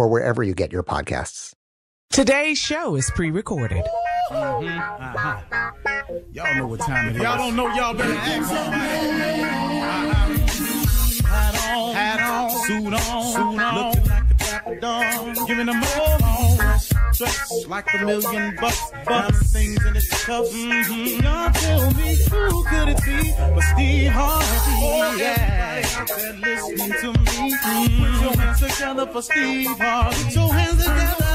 or wherever you get your podcasts. Today's show is pre-recorded. Uh-huh. Y'all know what time it is. Y'all don't know, y'all better ask somebody. Hat on, hat on, suit on, suit on. Looking like a dapper dog, giving them all Dressed like a million bucks, bucks. things in his cuffs. Mm-hmm. Y'all tell me who could it be but Steve Harvey? Oh, yeah, they're listening to me. Mm-hmm. Put your hands together for Steve Harvey. Put your hands together.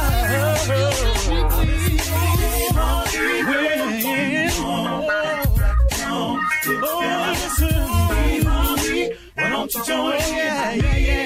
Oh, listen. Why don't you join? Yeah, yeah, yeah.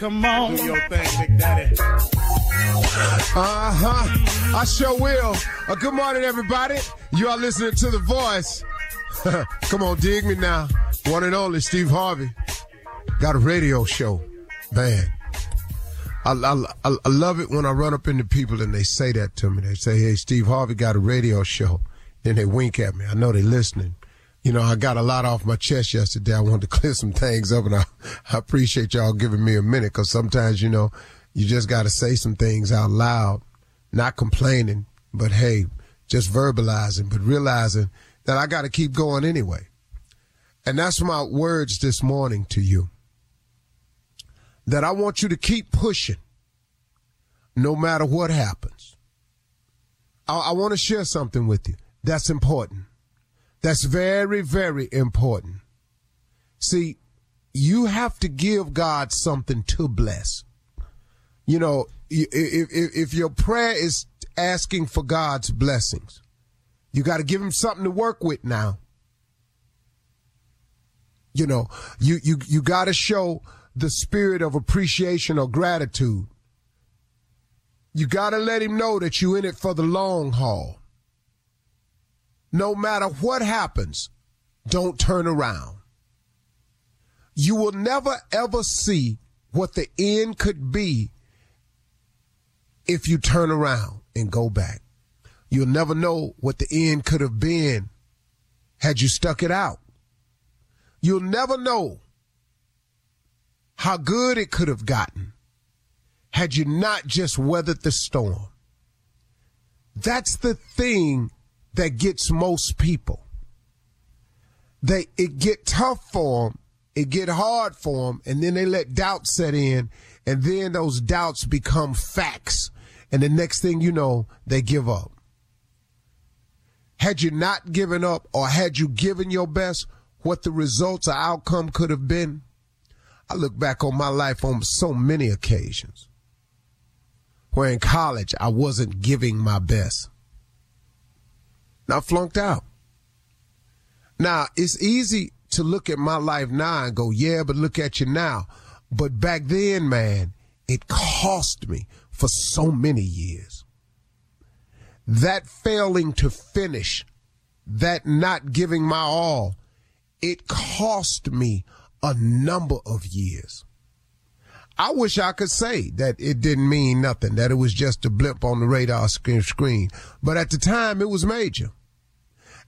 Come on. Do your thing, Big Daddy. Uh huh. I sure will. Uh, good morning, everybody. You are listening to The Voice. Come on, dig me now. One and only Steve Harvey. Got a radio show. Man. I, I, I, I love it when I run up into people and they say that to me. They say, hey, Steve Harvey got a radio show. Then they wink at me. I know they're listening. You know, I got a lot off my chest yesterday. I wanted to clear some things up and I, I appreciate y'all giving me a minute because sometimes, you know, You just got to say some things out loud, not complaining, but hey, just verbalizing, but realizing that I got to keep going anyway. And that's my words this morning to you. That I want you to keep pushing no matter what happens. I, I want to share something with you that's important. That's very, very important. See, you have to give God something to bless. You know, if, if, if your prayer is asking for God's blessings, you got to give him something to work with now. You know, you, you, you got to show the spirit of appreciation or gratitude. You got to let him know that you're in it for the long haul. No matter what happens, don't turn around. You will never ever see what the end could be if you turn around and go back. You'll never know what the end could have been had you stuck it out. You'll never know how good it could have gotten had you not just weathered the storm. That's the thing that gets most people. They it get tough for them, it get hard for them, and then they let doubt set in, and then those doubts become facts, and the next thing you know, they give up. Had you not given up, or had you given your best, what the results or outcome could have been? I look back on my life on so many occasions where in college I wasn't giving my best. I flunked out. Now, it's easy to look at my life now and go, yeah, but look at you now. But back then, man, it cost me for so many years. That failing to finish, that not giving my all, it cost me a number of years. I wish I could say that it didn't mean nothing, that it was just a blip on the radar screen. But at the time, it was major.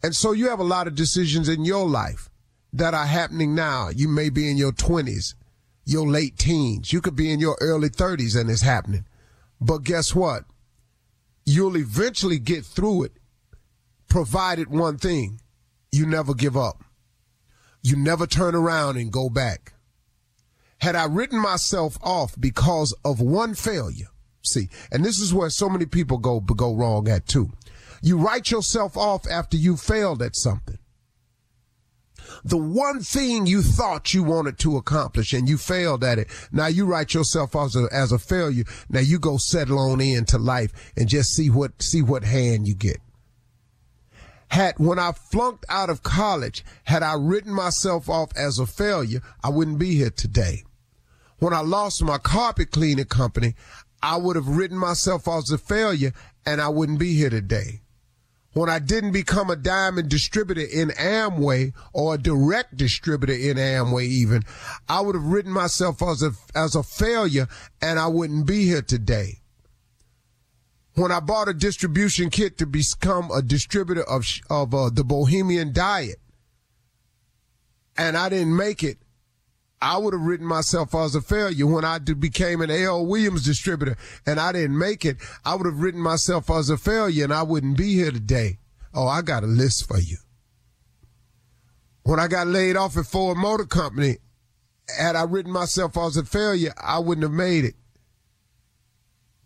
And so you have a lot of decisions in your life that are happening now. You may be in your 20s, your late teens. You could be in your early 30s and it's happening. But guess what? You'll eventually get through it, provided one thing you never give up. You never turn around and go back. Had I written myself off because of one failure, see, and this is where so many people go go wrong at too. You write yourself off after you failed at something. The one thing you thought you wanted to accomplish and you failed at it. Now you write yourself off as a, as a failure. Now you go settle on into life and just see what, see what hand you get. Had, when I flunked out of college, had I written myself off as a failure, I wouldn't be here today. When I lost my carpet cleaning company, I would have written myself off as a failure and I wouldn't be here today when I didn't become a diamond distributor in Amway or a direct distributor in Amway even, I would have written myself as a, as a failure and I wouldn't be here today. When I bought a distribution kit to become a distributor of, of uh, the Bohemian Diet and I didn't make it, I would have written myself as a failure when I became an A.L. Williams distributor and I didn't make it. I would have written myself as a failure and I wouldn't be here today. Oh, I got a list for you. When I got laid off at Ford Motor Company, had I written myself as a failure, I wouldn't have made it.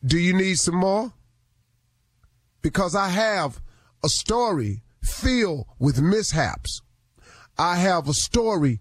Do you need some more? Because I have a story filled with mishaps. I have a story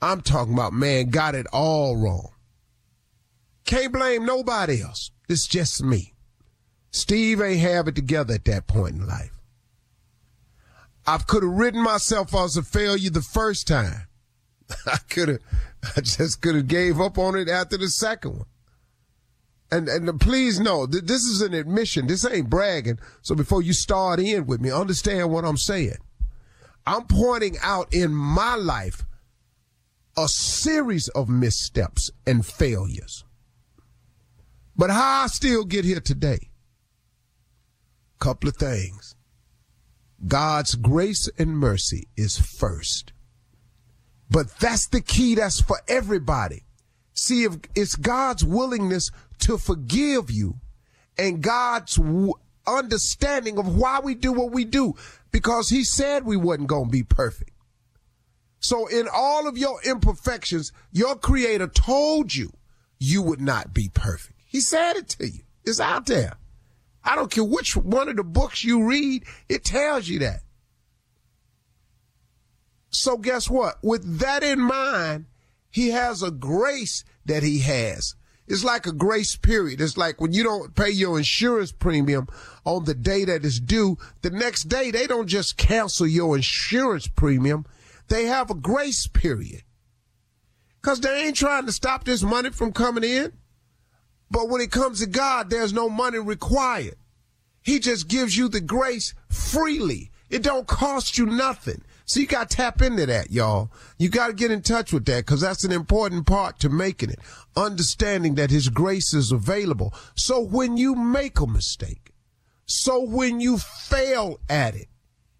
I'm talking about, man, got it all wrong. Can't blame nobody else. It's just me. Steve ain't have it together at that point in life. I could have written myself as a failure the first time. I could have, I just could have gave up on it after the second one. and and please know that this is an admission. This ain't bragging. So before you start in with me, understand what I'm saying. I'm pointing out in my life a series of missteps and failures. But how I still get here today? Couple of things. God's grace and mercy is first. But that's the key. That's for everybody. See, if it's God's willingness to forgive you and God's understanding of why we do what we do, because he said we wasn't going to be perfect. So in all of your imperfections, your creator told you you would not be perfect. He said it to you. It's out there. I don't care which one of the books you read, it tells you that. So guess what? With that in mind, he has a grace that he has. It's like a grace period. It's like when you don't pay your insurance premium on the day that is due, the next day they don't just cancel your insurance premium. They have a grace period. Cause they ain't trying to stop this money from coming in. But when it comes to God, there's no money required. He just gives you the grace freely. It don't cost you nothing. So you got to tap into that, y'all. You got to get in touch with that because that's an important part to making it. Understanding that his grace is available. So when you make a mistake, so when you fail at it,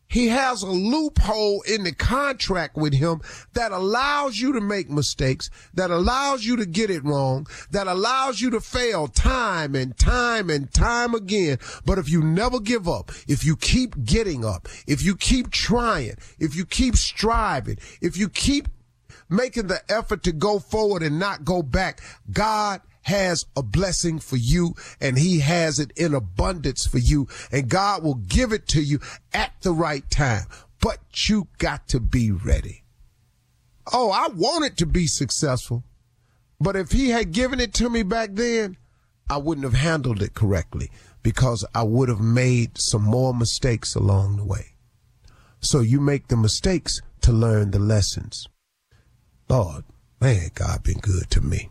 he has a loophole in the contract with him that allows you to make mistakes, that allows you to get it wrong, that allows you to fail time and time and time again. But if you never give up, if you keep getting up, if you keep trying, if you keep striving, if you keep making the effort to go forward and not go back, God has a blessing for you and he has it in abundance for you and God will give it to you at the right time. But you got to be ready. Oh, I wanted to be successful. But if he had given it to me back then, I wouldn't have handled it correctly because I would have made some more mistakes along the way. So you make the mistakes to learn the lessons. Lord, man, God been good to me.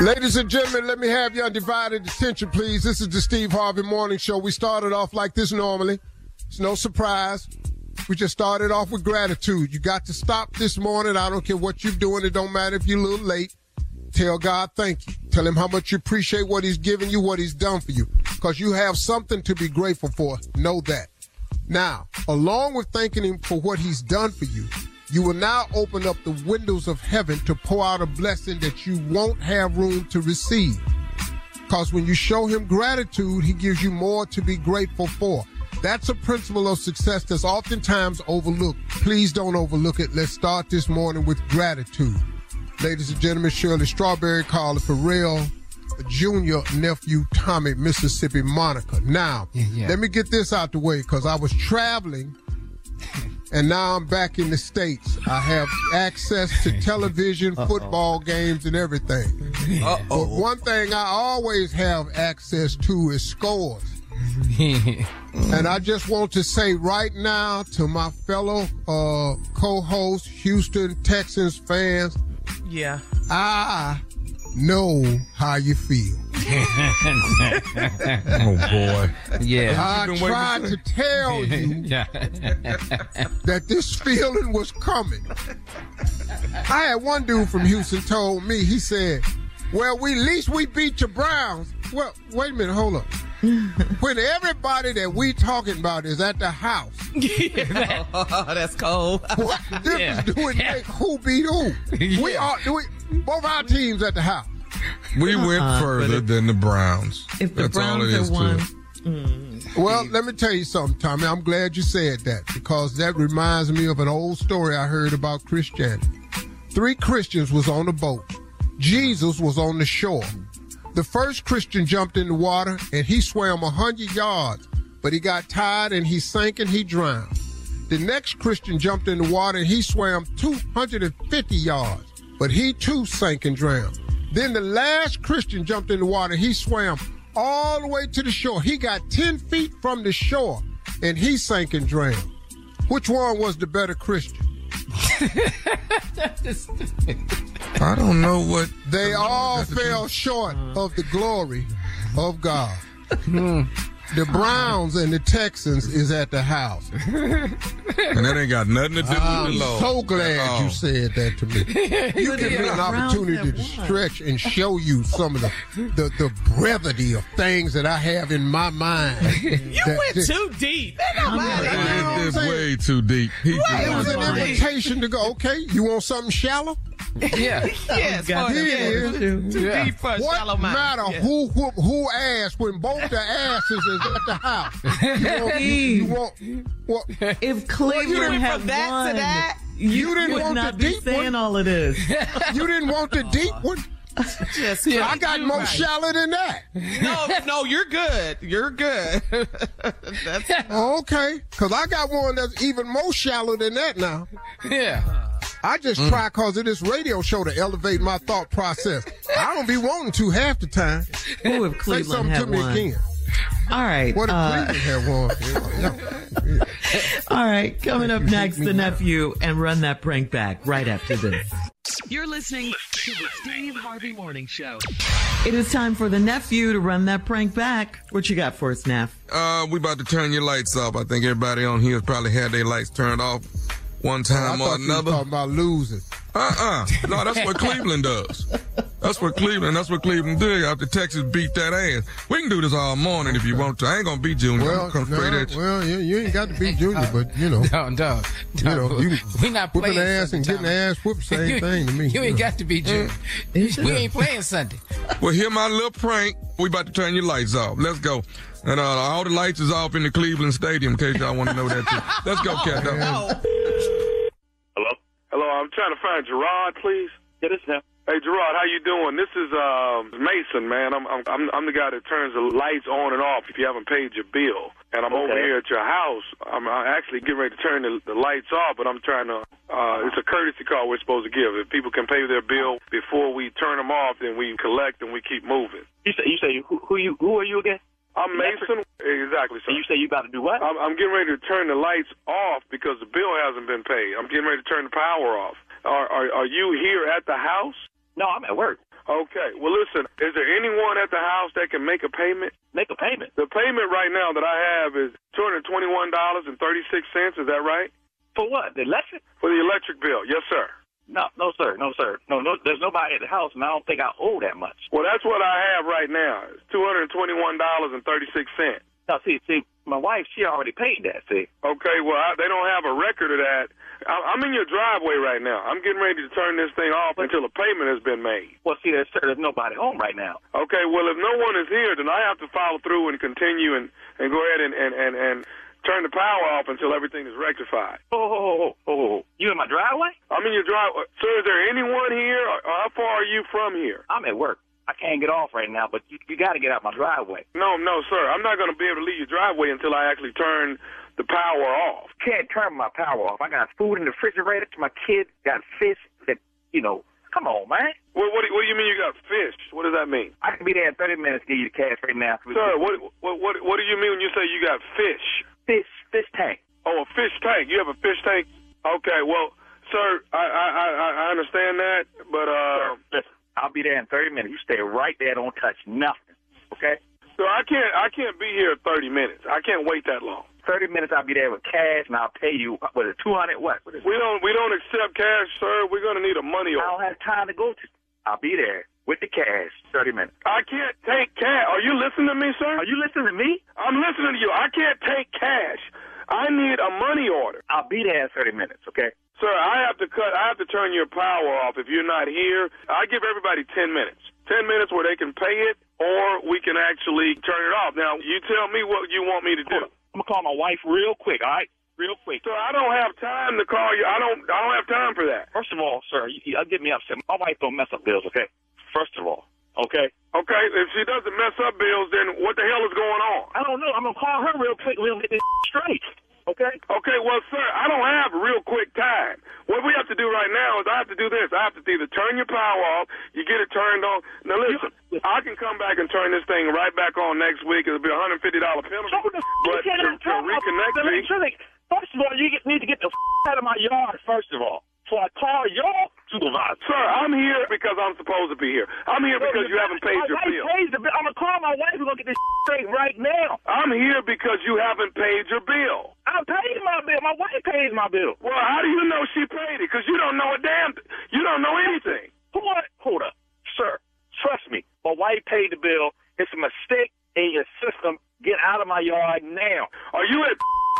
Ladies and gentlemen, let me have your undivided attention, please. This is the Steve Harvey Morning Show. We started off like this normally. It's no surprise. We just started off with gratitude. You got to stop this morning. I don't care what you're doing. It don't matter if you're a little late. Tell God thank you. Tell him how much you appreciate what he's given you, what he's done for you. Because you have something to be grateful for. Know that. Now, along with thanking him for what he's done for you, you will now open up the windows of heaven to pour out a blessing that you won't have room to receive. Because when you show him gratitude, he gives you more to be grateful for. That's a principle of success that's oftentimes overlooked. Please don't overlook it. Let's start this morning with gratitude. Ladies and gentlemen, Shirley Strawberry, Carla Ferrell, Junior nephew Tommy, Mississippi Monica. Now, Yeah, yeah. let me get this out the way because I was traveling and now I'm back in the States. I have access to television, football games, and everything. But one thing I always have access to is scores. and I just want to say right now to my fellow uh, co-host, Houston Texans fans, Yeah. I know how you feel. Oh boy. Yeah. I been waiting tried to to tell you that this feeling was coming. I had one dude from Houston told me, he said, Well, we at least we beat your Browns. Well, wait a minute, hold up. when everybody that we talking about is at the house, oh, that's cold. what difference Yeah. do it make who beat who? We are do we both our teams at the house. We uh-huh. went Uh-uh, but further if- than the Browns. If the That's all Browns it is are to one, it. Mm. Well, let me tell you something, Tommy. I'm glad you said that because that reminds me of an old story I heard about Christianity. Three Christians was on a boat. Jesus was on the shore. The first Christian jumped in the water and he swam a hundred yards, but he got tired and he sank and he drowned. The next Christian jumped in the water and he swam 250 yards, but he too sank and drowned. Then the last Christian jumped in the water. He swam all the way to the shore. He got 10 feet from the shore and he sank and drowned. Which one was the better Christian? I don't know what They all fell short of the glory of God. Hmm. The Browns and the Texans is at the house. and that ain't got nothing to do with I'm the Lord. so glad you said that to me. You give me an opportunity to stretch and show you some of the the, the brevity of things that I have in my mind. You That- went that- too deep. That don't matter. It- It's saying? way too deep. He Right. It was an wants invitation to go. Okay, you want something shallow? Yeah. Yes, got for yeah, too, too Yeah. deep for a What shallow mind. matter Yeah. who whoop who ass when both the asses is at the house? You want, you want what? if Cleveland You went had from that won, to that. you, You didn't would want not the be deep saying one? all of this. You didn't want the deep one. Just I got more right. shallow than that. No, no, you're good. You're good. That's oh, Okay, cause I got one that's even more shallow than that now. Yeah. I just mm. try cause of this radio show to elevate my thought process. I don't be wanting to half the time. Who if Say Cleveland something had to me won? again. All right. What if uh, Cleveland had won? all right. Coming up next, the nephew and run that prank back right after this. You're listening to the Steve Harvey Morning Show. It is time for the nephew to run that prank back. What you got for us, Neff? Uh, we about to turn your lights off. I think everybody on here has probably had their lights turned off one I time or thought you were another. talking about losing. Uh-uh. No, that's what Cleveland does. That's what Cleveland, that's what Cleveland did after Texas beat that ass. We can do this all morning if you want to. I ain't gonna beat Junior. Well, gonna straight at you. well, you, you ain't got to be junior, but you know, No, no. you know, you we not whooping playing ass and Sunday, getting ass whooped, same You- thing to me. You ain't know. got to be June. We ain't playing Sunday. Well, hear my little prank. We about to turn your lights off. Let's go. And uh, all the lights is off in the Cleveland Stadium in case y'all want to know that too. Let's go, cat dog. oh, Hello? I'm trying to find Gerard, please. Yeah, this is him. Hey, Gerard, how you doing? This is um, Mason, man. I'm, I'm I'm I'm the guy that turns the lights on and off if you haven't paid your bill. And I'm over here at your house. I'm uh, actually getting ready to turn the, the lights off, but I'm trying to. Uh, it's a courtesy call we're supposed to give. If people can pay their bill before we turn them off, then we collect and we keep moving. You say you say who, who you who are you again? I'm Mason. Exactly. Sir. And you say you about to do what? I'm, I'm getting ready to turn the lights off because the bill hasn't been paid. I'm getting ready to turn the power off. Are, are, are you here at the house? No, I'm at work. Okay. Well, listen, is there anyone at the house that can make a payment? Make a payment. The payment right now that I have is $221.36. Is that right? For what? The electric? For the electric bill. Yes, sir. No, no, sir, no, sir, no, no. There's nobody at the house, and I don't think I owe that much. Well, that's what I have right now. It's $221.36. Now, see, see, my wife, she already paid that. See, Okay, well, I, they don't have a record of that. I, I'm in your driveway right now. I'm getting ready to turn this thing off until a payment has been made. well, see, there's there's nobody home right now. Okay, well, if no one is here, then I have to follow through and continue and, and go ahead and, and, and, and turn the power off until everything is rectified. Oh, oh, oh, oh, oh, you in my driveway? I'm in your driveway. Sir, is there anyone here? Or how far are you from here? I'm at work. I can't get off right now, but you, you got to get out my driveway. No, no, sir. I'm not going to be able to leave your driveway until I actually turn the power off. Can't turn my power off. I got food in the refrigerator. to My kid got fish that you know Come on, man. What, what, do- what do you mean you got fish? What does that mean? I can be there in 30 minutes to give you the cash right now. Sir, what, what, what, what do you mean when you say you got fish? Fish, fish tank. Oh, a fish tank. You have a fish tank? Okay, well, sir, I, I, I, I understand that, but, uh, Listen, I'll be there in 30 minutes. You stay right there. Don't touch nothing. Okay? so I can't, I can't be here 30 minutes. I can't wait that long. 30 minutes I'll be there with cash and I'll pay you, what is it, 200 what? what? We don't, we don't accept cash, sir. We're gonna need a money order. I don't have time to go to. I'll be there with the cash, 30 minutes. I can't take cash. Are you listening to me, sir? Are you listening to me? I'm listening to you. I can't take cash. I need a money order. I'll be there in 30 minutes, okay? Sir, I have to cut. I have to turn your power off if you're not here. I give everybody ten minutes. Ten minutes where they can pay it, or we can actually turn it off. Now, you tell me what you want me to do. I'm gonna call my wife real quick, all right? Real quick. Sir, I don't have time to call you. I don't. I don't have time for that. First of all, sir, you, you get me upset. My wife don't mess up bills, okay? First of all, okay? Okay, if she doesn't mess up bills, then what the hell is going on? I don't know. I'm gonna call her real quick. We'll get this straight, okay? Okay, well, sir, I don't have real quick time. What we have to do right now is I have to do this. I have to either turn your power off, you get it turned on. Now listen, I can come back and turn this thing right back on next week. It'll be a hundred fifty dollar penalty. So the But to, to reconnect me. First of all, you get, need to get the out of my yard. First of all, before I call your supervisor. sir, I'm here because I'm supposed to be here. I'm here because you haven't paid your bill. Bill. I'm gonna call my wife. We're get this straight right now. I'm here because you haven't paid your bill. I paid my bill. My wife pays my bill. Well, how do you know she paid it? Because you don't know a damn. You don't know anything. Hold up, sir. Trust me. My wife paid the bill. It's a mistake in your system. Get out of my yard now. Are you at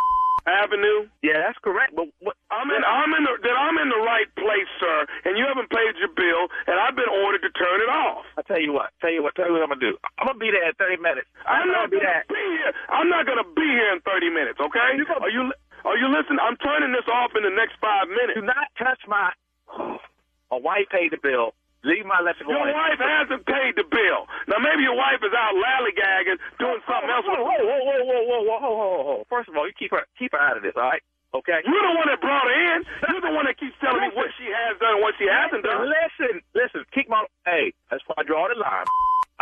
Avenue? Yeah, that's correct. But what? I'm in. I'm in the. That I'm in the right place, sir. And you haven't paid your bill, and I've been ordered to turn it off. I tell you what. Tell you what. Tell you what I'm gonna do. I'm gonna be there in 30 minutes. I'm not be gonna be here. I'm not gonna be here in 30 minutes. Okay? You gonna- Are you? Are you listening? I'm turning this off in the next five minutes. Do not touch my. My wife paid the bill. Leave my Your on. wife hasn't paid the bill. Now, maybe your wife is out lallygagging, doing something else. Whoa, whoa, whoa, whoa, whoa, whoa, whoa, whoa. First of all, you keep her, keep her out of this, all right? Okay. You're the one that brought her in. You're the one that keeps telling listen. me what she has done and what she hasn't done. Listen, listen, keep my. Hey, that's why I draw the line.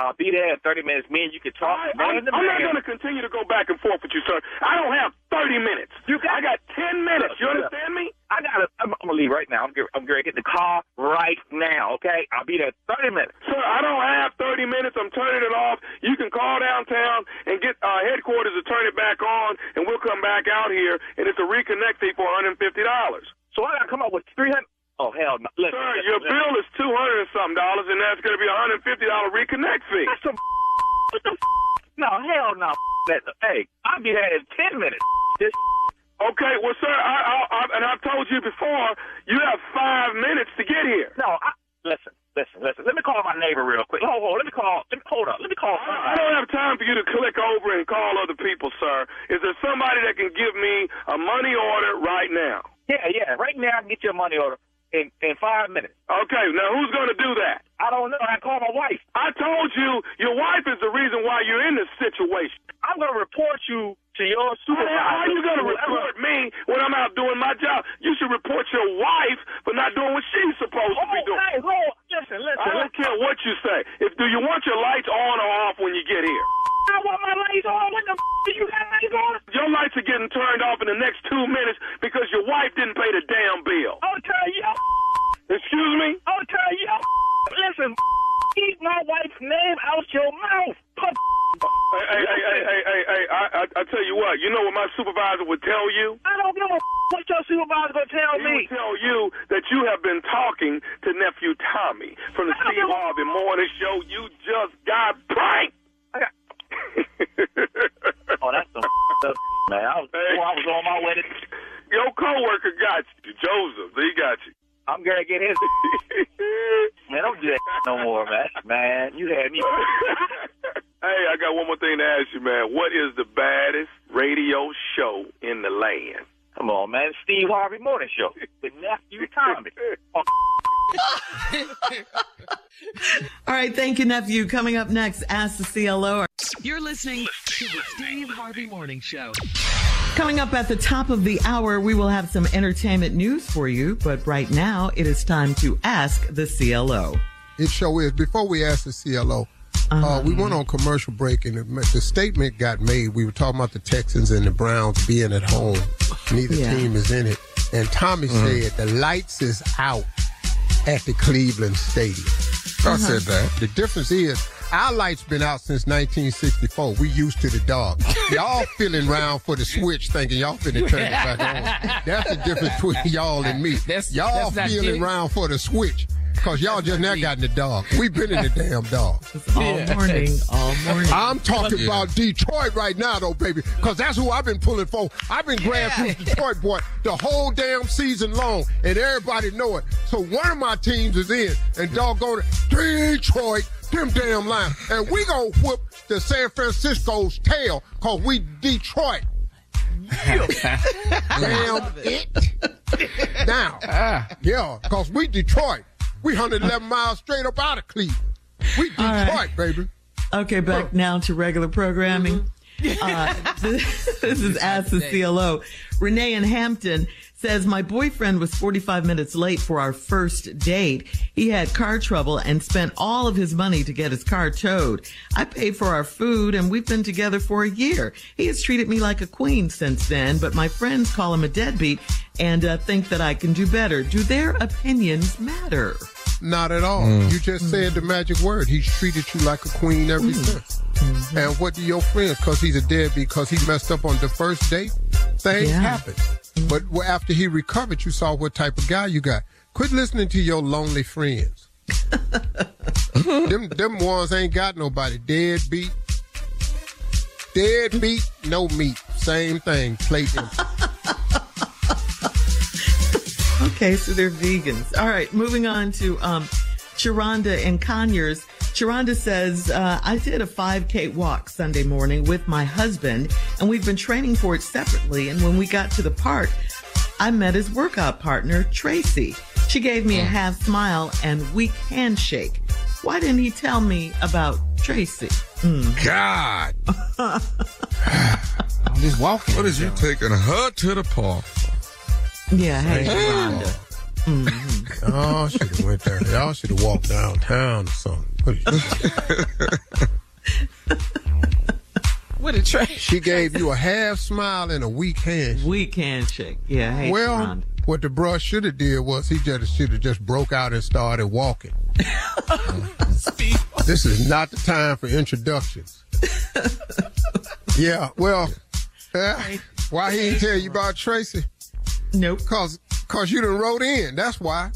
I'll be there in 30 minutes. Me and you can talk. I, I'm not going to continue to go back and forth with you, sir. I don't have 30 minutes. You got- I got 10 minutes. You understand me? I gotta. I'm, I'm gonna leave right now. I'm, get- I'm gonna get in the car right now. Okay. I'll be there 30 minutes. Sir, I don't have 30 minutes. I'm turning it off. You can call downtown and get uh, headquarters to turn it back on, and we'll come back out here, and it's a reconnect fee for $150. So I gotta come up with 300. Oh hell no. Listen, Sir, listen, your listen. bill is 200 and something dollars, and that's going to be a $150 reconnect fee. That's some. What the? No, hell no. That, hey, I'll be there in 10 minutes. This. Okay, well, sir, I, I, I, and I've told you before, you have five minutes to get here. No, I, listen, listen, listen. Let me call my neighbor real quick. Hold, hold. Let me call. Let me, hold up. Let me call. I I don't have time for you to click over and call other people, sir. Is there somebody that can give me a money order right now? Yeah, yeah. Right now, I can get you a money order in in five minutes. Okay, now who's going to do that? I don't know. I call my wife. I told you your wife is the reason why you're in this situation. I'm gonna report you to your supervisor. how are you going to report me when I'm out doing my job? You should report your wife for not doing what she's supposed to be Oh, doing. hey, hold. Listen, listen. I don't listen. care what you say. If do you want your lights on or off when you get here? I want my lights on. What the f- you got lights on? Your lights are getting turned off in the next two minutes because your wife didn't pay the damn bill. I'll tell you. Excuse me? I'll tell you. Listen, keep my wife's name out your mouth. Put Hey, hey, hey, hey, hey, hey, hey, I, I, I tell you what, you know what my supervisor would tell you? I don't give a f- what your supervisor gonna tell He me. would tell you that you have been talking to nephew Tommy from the Steve Harvey Morning Show. You just got pranked. I got- Oh, that's some stuff, man. I was, Hey. I was on my way to. Your coworker got you, Joseph. He got you. I'm gonna get his. Man, don't do that no more, man. Man, you had me. hey, I got one more thing to ask you, man. What is the baddest radio show in the land? Come on, man. Steve Harvey Morning Show with nephew Tommy. All right, thank you, nephew. Coming up next, Ask the CLO. You're listening to the Steve Harvey Morning Show. Coming up at the top of the hour, we will have some entertainment news for you. But right now, it is time to ask the CLO. It sure is. Before we ask the CLO, uh, we went on commercial break and the, the statement got made. We were talking about the Texans and the Browns being at home. Neither Yeah. team is in it. And Tommy Mhm. said the lights is out at the Cleveland Stadium. I said uh-huh. that. The difference is our lights been out since 1964. We used to the dark. Y'all feeling round for the switch, thinking y'all finna turn it back on. That's the difference between y'all and me. y'all that's feeling dig- round for the switch. Cause y'all just now got in the dog. We've been in the damn dog. All morning, all morning. I'm talking Yeah. about Detroit right now, though, baby, because that's who I've been pulling for. I've been grassroots Detroit boy the whole damn season long, and everybody know it. So one of my teams is in, and doggone it, Detroit, them damn lions, and we gonna whoop the San Francisco's tail, cause we Detroit. damn it. Now, yeah, cause we Detroit. We 111 miles straight up out of Cleveland. We Detroit, All right. baby. Okay, back now to regular programming. Uh, this, this is Ask the CLO. Renee in Hampton says, My boyfriend was 45 minutes late for our first date. He had car trouble and spent all of his money to get his car towed. I paid for our food and we've been together for a year. He has treated me like a queen since then, but my friends call him a deadbeat and uh, think that I can do better. Do their opinions matter? Not at all. Mm. You just said the magic word. He's treated you like a queen ever since. And what do your friends? Because he's a deadbeat, because he messed up on the first date? Things Yeah. happen. But after he recovered, you saw what type of guy you got. Quit listening to your lonely friends. them, them ones ain't got nobody. Dead beat. Deadbeat. Deadbeat, no meat. Same thing. Plate empty. Okay, so they're vegans. All right, moving on to um, Sharonda and Conyers. Sharonda says, uh, I did a 5K walk Sunday morning with my husband, and we've been training for it separately. And when we got to the park, I met his workout partner, Tracy. She gave me a half smile and weak handshake. Why didn't he tell me about Tracy? Mm. God. I'm just walking. What is you taking her to the park? Yeah, hey, Thank Sharonda. Y'all should have went there. Y'all should have walked downtown or something. What a trash. She gave you a half smile and a weak handshake. Weak handshake. Yeah, hey, well, what the bruh should have did was he just should have just broke out and started walking. this is not the time for introductions. yeah, well, uh, why he didn't tell you about Tracy? Nope. Cause, cause you done wrote in. That's why.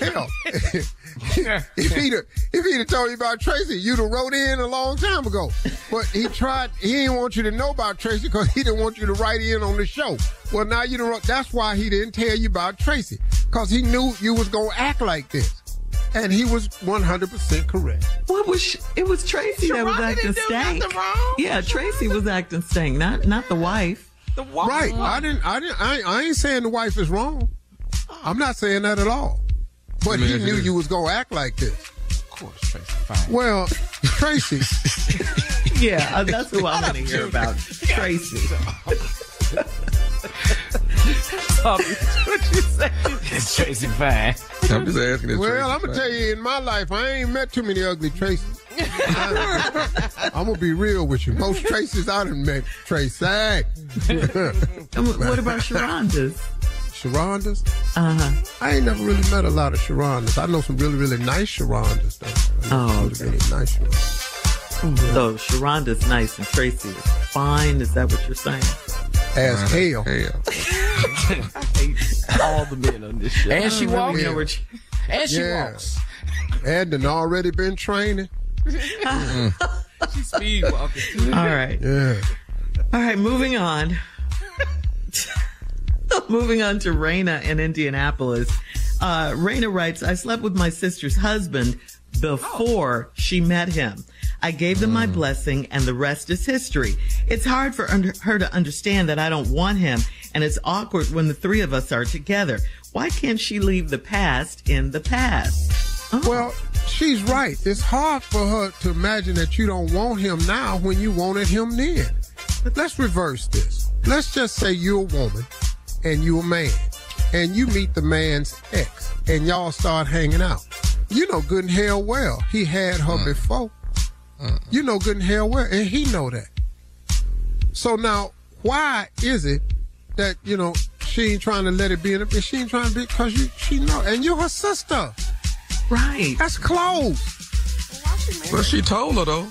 Hell, if he'd have, if he'd have told you about Tracy, you'd have wrote in a long time ago. But he tried. He didn't want you to know about Tracy because he didn't want you to write in on the show. Well, now you done wrote. That's why he didn't tell you about Tracy because he knew you was gonna act like this, and he was one hundred percent correct. What was sh- it? Was Tracy that was Sharonda acting didn't stank? nothing wrong. Yeah, Tracy was acting stank, not not the wife. The wife. Right? I didn't. I didn't. I, I ain't saying the wife is wrong. I'm not saying that at all. But he knew you was gonna act like this. Of course, Tracy. Fine. Well, Tracy. Yeah, uh, that's who I want to hear about. Tracy. Tommy, what you say? It's Tracy fine. I'm just asking this. Well, I'm gonna tell you, in my life, I ain't met too many ugly Traces. I'm gonna be real with you. Most Tracy's I done met, Tracy. And what about Sharonda's? Sharondas? Uh huh. I ain't never really met a lot of Sharondas. I know some really, really nice Sharondas, though. Oh, some really, really nice Sharondas. So Sharonda's nice and Tracy is fine. Is that what you're saying? As hell. Hell. All the men on this show. And she I really walks. know where she- And she Yeah. walks. And done already been training. She's speed walking. All right. Yeah. All right, moving on. moving on to Raina in Indianapolis. Uh, Raina writes, I slept with my sister's husband before she met him. I gave them my blessing and the rest is history. It's hard for under- her to understand that I don't want him and it's awkward when the three of us are together. Why can't she leave the past in the past? Well, she's right. It's hard for her to imagine that you don't want him now when you wanted him then. But let's reverse this. let's just say you're a woman and you're a man, and you meet the man's ex, and y'all start hanging out. You know good and hell well he had her mm. before. Mm. You know good and hell well, and he know that. So now, why is it that you know she ain't trying to let it be in? A, she ain't trying to be because you she know, and you're her sister. Right. That's close. But she told her though,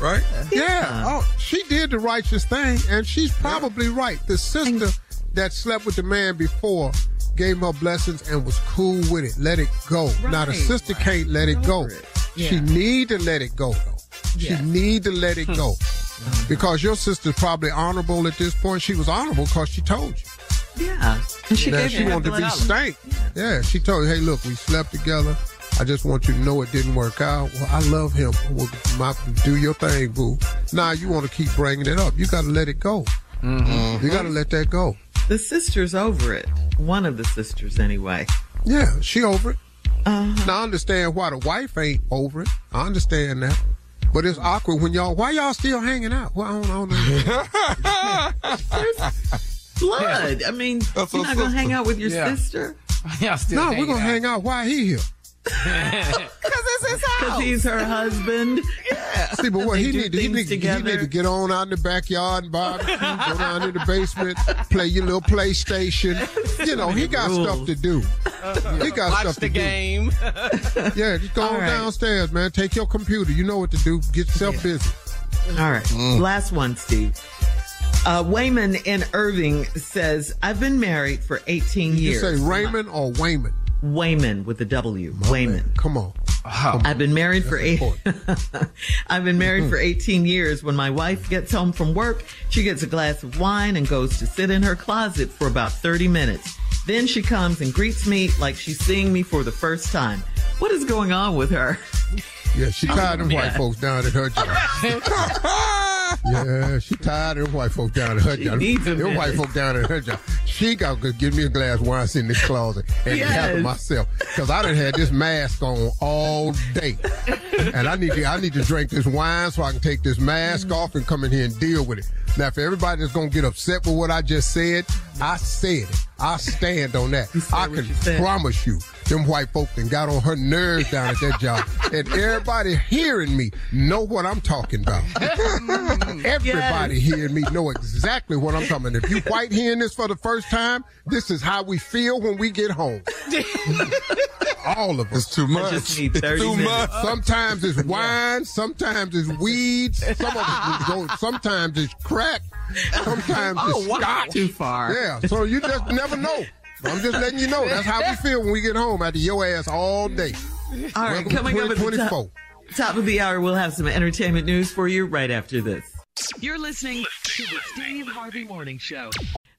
right? Yeah. Oh, she did the righteous thing, and she's probably right. The sister that slept with the man before gave her blessings and was cool with it. Let it go. Now the Right. sister can't let it go. She Yeah. need to let it go though. She Yeah. need to let it hmm. go. Mm-hmm. Because your sister's probably honorable at this point. She was honorable because she told you. Yeah. And she Now, gave she you wanted to be stank. Yeah, she told you, hey, look, we slept together. I just want you to know it didn't work out. Well, I love him. Well, my, do your thing, boo. Now you want to keep bringing it up. You got to let it go. Mm-hmm. You got to let that go. The sister's over it. One of the sisters, anyway. Yeah, she over it. Uh-huh. Now I understand why the wife ain't over it. I understand that. But it's awkward when y'all. Why y'all still hanging out? Well, I don't, I don't know. Blood. I mean, That's you're her not going to hang out with your Yeah. sister? Yeah, still no, we're gonna out. hang out. Why he here? Because it's his house. Because he's her husband. Yeah. See, but what he do need, to, he, things need, he need to get on out in the backyard and barbecue, go down in the basement, play your little PlayStation. You know, he got stuff to do. He got Watch stuff the to game. do. Yeah, just go All on right. downstairs, man. Take your computer. You know what to do. Get yourself busy. All right. Last one, Steve. Uh, Wayman in Irving says, I've been married for 18 You years. You say Raymond or Wayman? Wayman with a W. Wayman. Come on. I've been married for eight. I've been married for 18 years. When my wife gets home from work, she gets a glass of wine and goes to sit in her closet for about 30 minutes. Then she comes and greets me like she's seeing me for the first time. What is going on with her? Yeah, she tired of Oh, white folks down at her job. yeah, she tired of white folks down at her She job. Them white folks down at her job. She got to give me a glass of wine, sit in this closet, and Yes. handle myself. Because I done had this mask on all day. And I need to I need to drink this wine so I can take this mask off and come in here and deal with it. Now, for everybody that's gonna get upset with what I just said, I said it. I stand on that. I can you promise you, them white folk then got on her nerves down at that job. And everybody hearing me know what I'm talking about. everybody hearing me know exactly what I'm talking about. If you white hearing this for the first time, this is how we feel when we get home. All of us. It's too much. It's too minutes. much. Sometimes it's wine, sometimes it's weeds, some of it go, sometimes it's crack, sometimes oh, it's scotch. Too far. Yeah, so you just never know. I'm just letting you know. That's how we feel when we get home after your ass all day. All right, Welcome to coming up at the top, top of the hour, we'll have some entertainment news for you right after this. You're listening to the Steve Harvey Morning Show.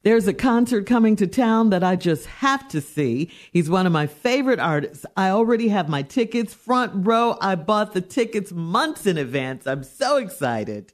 There's a concert coming to town that I just have to see. He's one of my favorite artists. I already have my tickets front row. I bought the tickets months in advance. I'm so excited.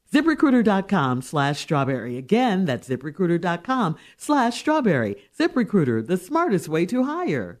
ZipRecruiter.com slash strawberry. Again, that's ZipRecruiter.com slash strawberry. ZipRecruiter, the smartest way to hire.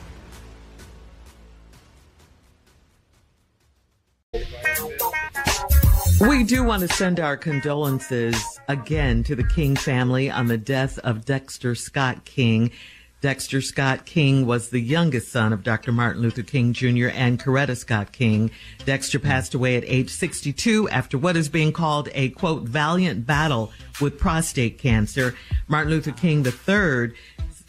We do want to send our condolences again to the King family on the death of Dexter Scott King. Dexter Scott King was the youngest son of Dr. Martin Luther King Jr. and Coretta Scott King. Dexter passed away at age 62 after what is being called a quote, valiant battle with prostate cancer. Martin Luther King III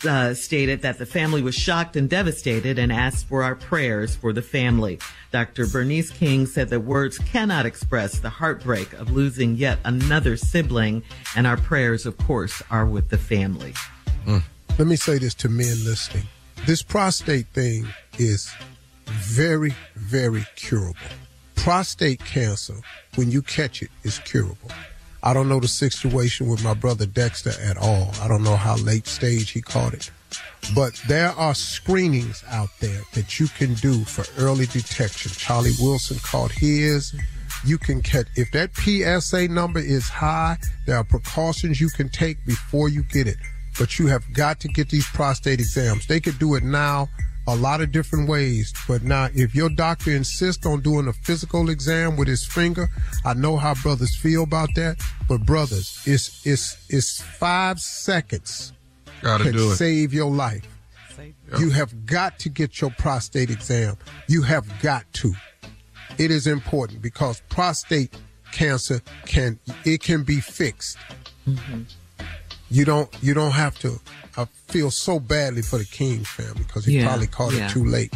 uh, stated that the family was shocked and devastated and asked for our prayers for the family. Dr. Bernice King said that words cannot express the heartbreak of losing yet another sibling, and our prayers, of course, are with the family. Let me say this to men listening. This prostate thing is very, very curable. Prostate cancer, when you catch it, is curable. I don't know the situation with my brother Dexter at all. I don't know how late stage he caught it. But there are screenings out there that you can do for early detection. Charlie Wilson caught his. You can catch, if that PSA number is high, there are precautions you can take before you get it. But you have got to get these prostate exams. They could do it now a lot of different ways. But now, if your doctor insists on doing a physical exam with his finger, I know how brothers feel about that. But brothers, it's it's it's five seconds Gotta can do it. save your life. You have got to get your prostate exam. You have got to. It is important because prostate cancer can it can be fixed. Mm-hmm. You don't you don't have to. I feel so badly for the King family because he Yeah, probably caught yeah. it too late.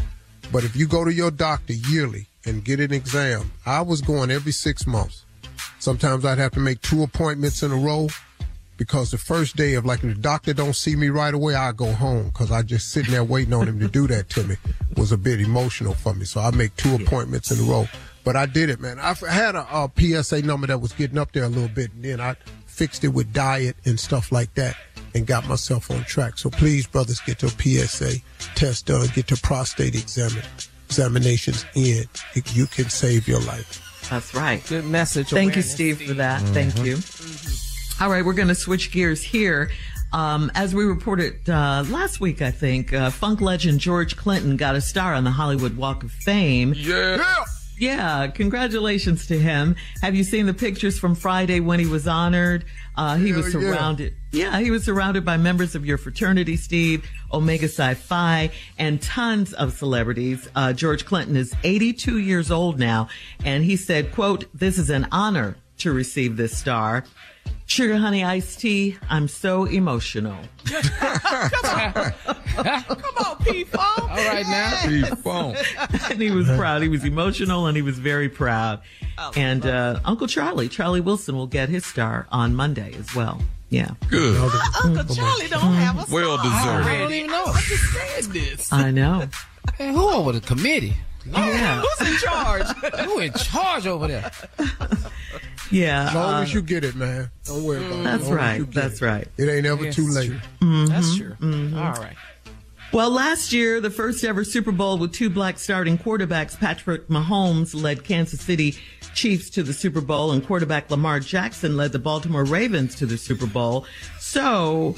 But if you go to your doctor yearly and get an exam, I was going every six months. Sometimes I'd have to make two appointments in a row because the first day of like if the doctor don't see me right away, I go home because I just sitting there waiting on him to do that to me was a bit emotional for me. So I make two appointments in a row. But I did it, man. I had a, a PSA number that was getting up there a little bit, and then I fixed it with diet and stuff like that, and got myself on track. So please, brothers, get your PSA test done, get your prostate examin- examinations in. You can save your life. That's right. Good message. Thank you, awareness, Steve, for that. Thank you. All right, we're going to switch gears here. Um, as we reported uh, last week, I think uh, funk legend George Clinton got a star on the Hollywood Walk of Fame. Yeah. Yeah, congratulations to him. Have you seen the pictures from Friday when he was honored? Uh, he was Hell yeah. surrounded. Yeah. he was surrounded by members of your fraternity, Steve, Omega Psi Phi, and tons of celebrities. Uh, George Clinton is 82 years old now, and he said, quote, this is an honor to receive this star. Sugar Honey Iced Tea, I'm so emotional. Come on, Come on, P-Funk. All right now. P-Funk. and he was proud. He was emotional and he was very proud. and uh, Uncle Charlie, Charlie Wilson, will get his star on Monday as well. Yeah. Good. Uncle Charlie don't have a Well deserved. I don't already. even know. I just said this. I know. Hey, who over the committee? Yeah. Who's in charge? Who in charge over there? Yeah. As long uh, as you get it, man. Don't worry about it. that's As long as right. That's it. right. It ain't ever Yes, too late. true. That's true. All right. Well, last year, the first ever Super Bowl with two black starting quarterbacks, Patrick Mahomes led Kansas City Chiefs to the Super Bowl and quarterback Lamar Jackson led the Baltimore Ravens to the Super Bowl. So,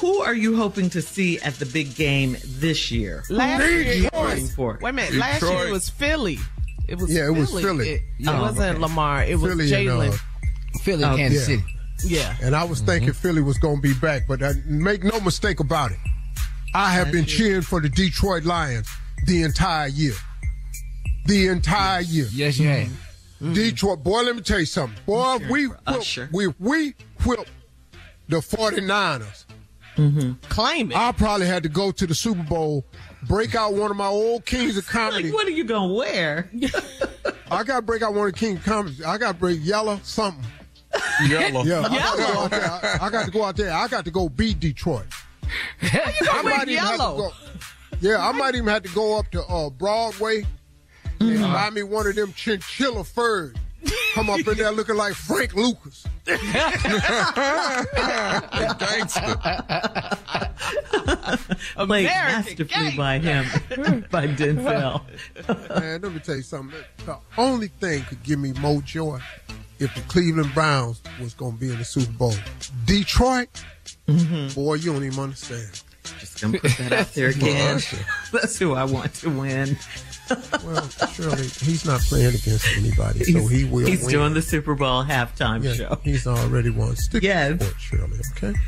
who are you hoping to see at the big game this year? Last Who are year you it was- hoping for? Wait a minute. Last year it was Philly. It was Yeah, it was Philly. It, it Oh, wasn't okay. Lamar. It was Philly and, Jalen. uh, Philly, Oh, Kansas yeah. City. yeah. And I was thinking Philly was going to be back, but uh, make no mistake about it. I have been cheering for the Detroit Lions the entire year. The entire year. Yes, you have. Detroit, boy, let me tell you something. Boy, we whip, we, we whip the 49ers. Claim it. I probably had to go to the Super Bowl, break out one of my old kings of comedy. Like, what are you going to wear? I got to break out one of the king of comedy. I got to break yellow something. Yellow. Yeah, I got, to go out there. I, I got to go out there. I got to go beat Detroit. I wear might even have to yellow? Yeah, I might even have to go up to uh, Broadway and buy me one of them chinchilla furs Come up in there looking like Frank Lucas. Played masterfully by him, by Denzel. Man, let me tell you something. The only thing could give me more joy if the Cleveland Browns was going to be in the Super Bowl. Detroit, mm-hmm. boy, you don't even understand. Just gonna put that out there again. That's who I want to win. Well, surely he's not playing against anybody, so he will. He's win. doing the Super Bowl halftime Yeah, show. He's already won. Stick Yes. to sport, Shirley. Okay.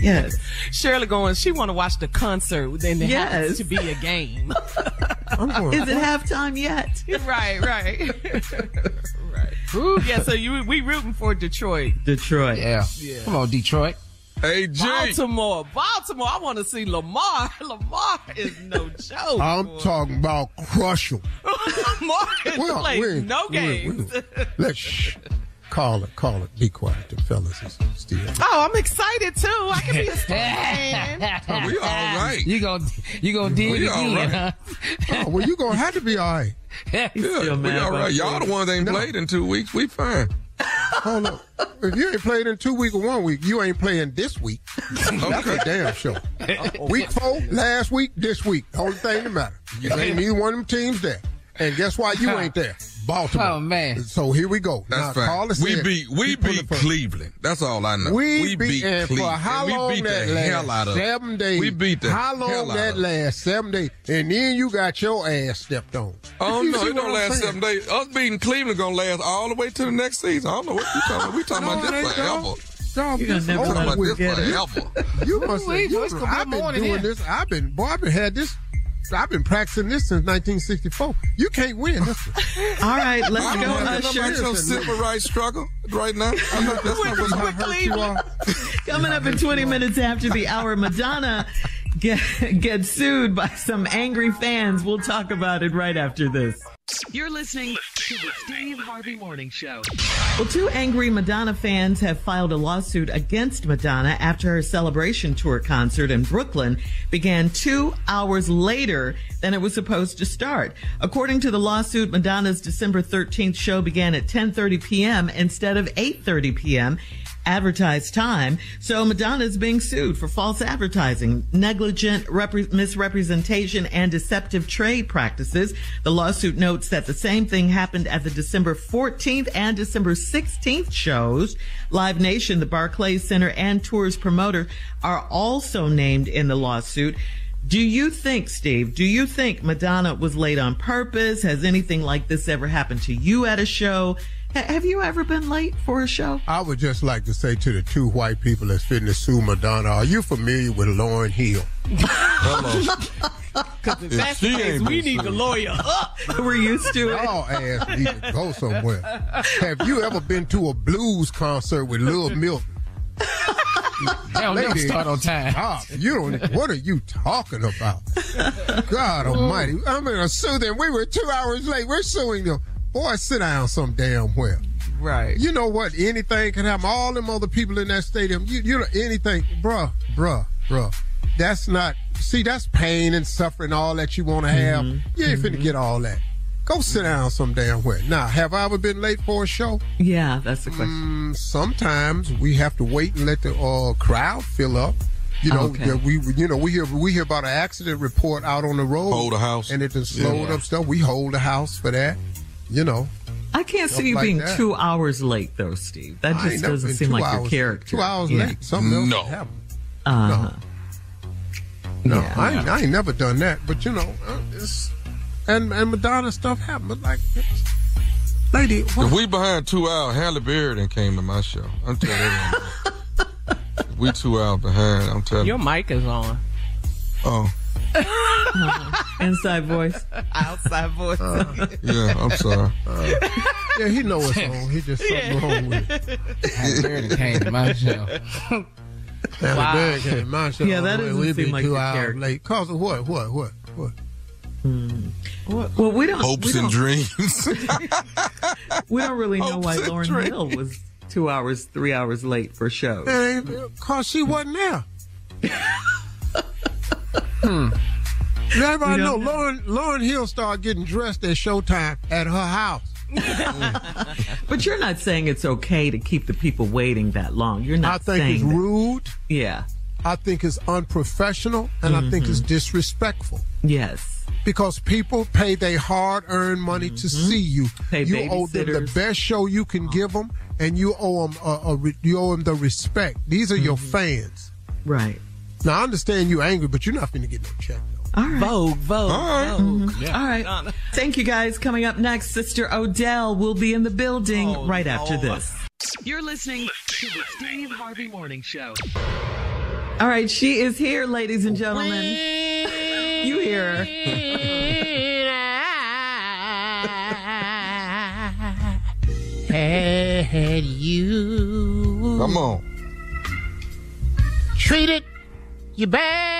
Yes. Shirley going, she want to watch the concert, then there Yes. happens to be a game. I'm going. Is it halftime yet? right, right. right. Yeah, so you we rooting for Detroit. Detroit. Yeah. Yeah. Come on, Detroit. Hey, G. Baltimore, Baltimore. I want to see Lamar. Lamar is no joke. I'm talking about crush 'em. Lamar has Well, played we- no we- games. we- Let's shh. call it. Call it. Be quiet. The fellas is still. Oh, I'm excited too. I can be a Star fan. we all right. You gonna you gonna do it We all again, right. huh? Oh, well, you gonna have to be all right. Yeah, we all right. Y'all the ones ain't played in two weeks. We fine. Hold up. If you ain't played in two weeks or one week, you ain't playing this week. That's a damn show. Week four, last week, this week. Only thing that matter. You ain't neither one of them teams there. And guess why you ain't there? Baltimore. Oh, man. So here we go. That's now, fine. Carla We said beat we beat. Cleveland. That's all I know. We, beat, beat Cleveland. for how And long we beat that the last? hell out of them. Seven days. We beat the How long hell out that of them. last? Seven days. And then you got your ass stepped on. Oh You no, see it what don't I'm last saying? seven days. Us beating Cleveland gonna last all the way to the next season. I don't know what you talking about. We talking No, about this ain't, forever. dog. Dog, You're gonna never Talking let about this get it. forever. You must Ooh-wee, say, you, boy, it's gonna be I've been morning doing here. this. I've been, boy, I've been had this. I've been practicing this since 1964. You can't win. All right, let's I go, don't know nothing about Usher. your civil rights struggle right now. I'm not, that's not what's I hurt you all. Coming up in 20 minutes after the hour, Madonna get, gets sued by some angry fans. We'll talk about it right after this. You're listening to the Steve Harvey Morning Show. Well, two angry Madonna fans have filed a lawsuit against Madonna after her celebration tour concert in Brooklyn began two hours later than it was supposed to start. According to the lawsuit, Madonna's December 13th show began at 10:30 p.m. instead of 8:30 p.m. advertised time. So Madonna is being sued for false advertising, negligent repre- misrepresentation, and deceptive trade practices. The lawsuit notes that the same thing happened at the December 14th and December 16th shows. Live Nation, the Barclays Center, and Tours promoter are also named in the lawsuit. Do you think, Steve, do you think Madonna was late on purpose? Has anything like this ever happened to you at a show? Ha- have you ever been late for a show? I would just like to say to the two white people that's fitting to sue Madonna, are you familiar with Lauryn Hill? Because if that's the she case, we need to sued. lawyer up. We're used to it. Y'all ass need to go somewhere. Have you ever been to a blues concert with Lil Milton? They don't Lady, start on time. Stop. You don't. What are you talking about? God Almighty! I'm gonna sue them. We were two hours late. We're suing them. Boy, sit down some damn where. Right. You know what? Anything can happen. All them other people in that stadium. You, you know anything, bruh, bruh, bruh. That's not. See, that's pain and suffering. All that you want to have. You ain't finna get all that. Go sit down some damn where. Now, have I ever been late for a show? Yeah, that's the question. Mm, sometimes we have to wait and let the uh, crowd fill up. You know, Okay. yeah, we you know we hear we hear about an accident report out on the road. Hold the house. and it just slowed Yeah. up stuff. We hold the house for that. You know, I can't see you like being that. two hours late, though, Steve. That just doesn't seem two like your character. Two hours Yeah. late. Something else No. happened. Uh-huh. No, Yeah. I, ain't, I ain't never done that. But you know, uh, it's and and Madonna stuff happened. But like, it's- lady, what? If we behind two hours, Halle Berry done came to my show. I'm telling you. We two hours behind. I'm telling you. Your mic is on. Oh, Uh-huh. Inside voice. Outside voice. Uh, yeah. I'm sorry. Uh, yeah, he know it's on. He just something wrong with it. Halle Berry came to my show. Halle Wow. Berry came to my show. Yeah, that we- doesn't we seem be like two hours character. late. Cause of what? What? What? What? Hmm. Well, we don't. Hopes we and don't, dreams. we don't really know why hopes and Lauryn dreams. Hill was two hours, three hours late for shows. And cause she wasn't there. Hmm. We Everybody know know. Lauryn Lauryn Hill started getting dressed at Showtime at her house. but you're not saying it's okay to keep the people waiting that long. You're not I think saying it's that. rude. Yeah. I think it's unprofessional, and I think it's mm-hmm. disrespectful. Yes. Because people pay their hard-earned money to mm-hmm. see you. Pay you owe them the best show you can give them, and you owe them a, a you owe them the respect. These are your mm-hmm. fans. Right. Now I understand you're angry, but you're not going to get no check. All right. Vogue, Vogue, Vogue. Mhm. All right. Thank you guys. Coming up next, Sister Odell will be in the building right after this. You're listening to the Steve Harvey Morning Show. All right. She is here, ladies and gentlemen. you hear her. Had you Come on. treated you bad.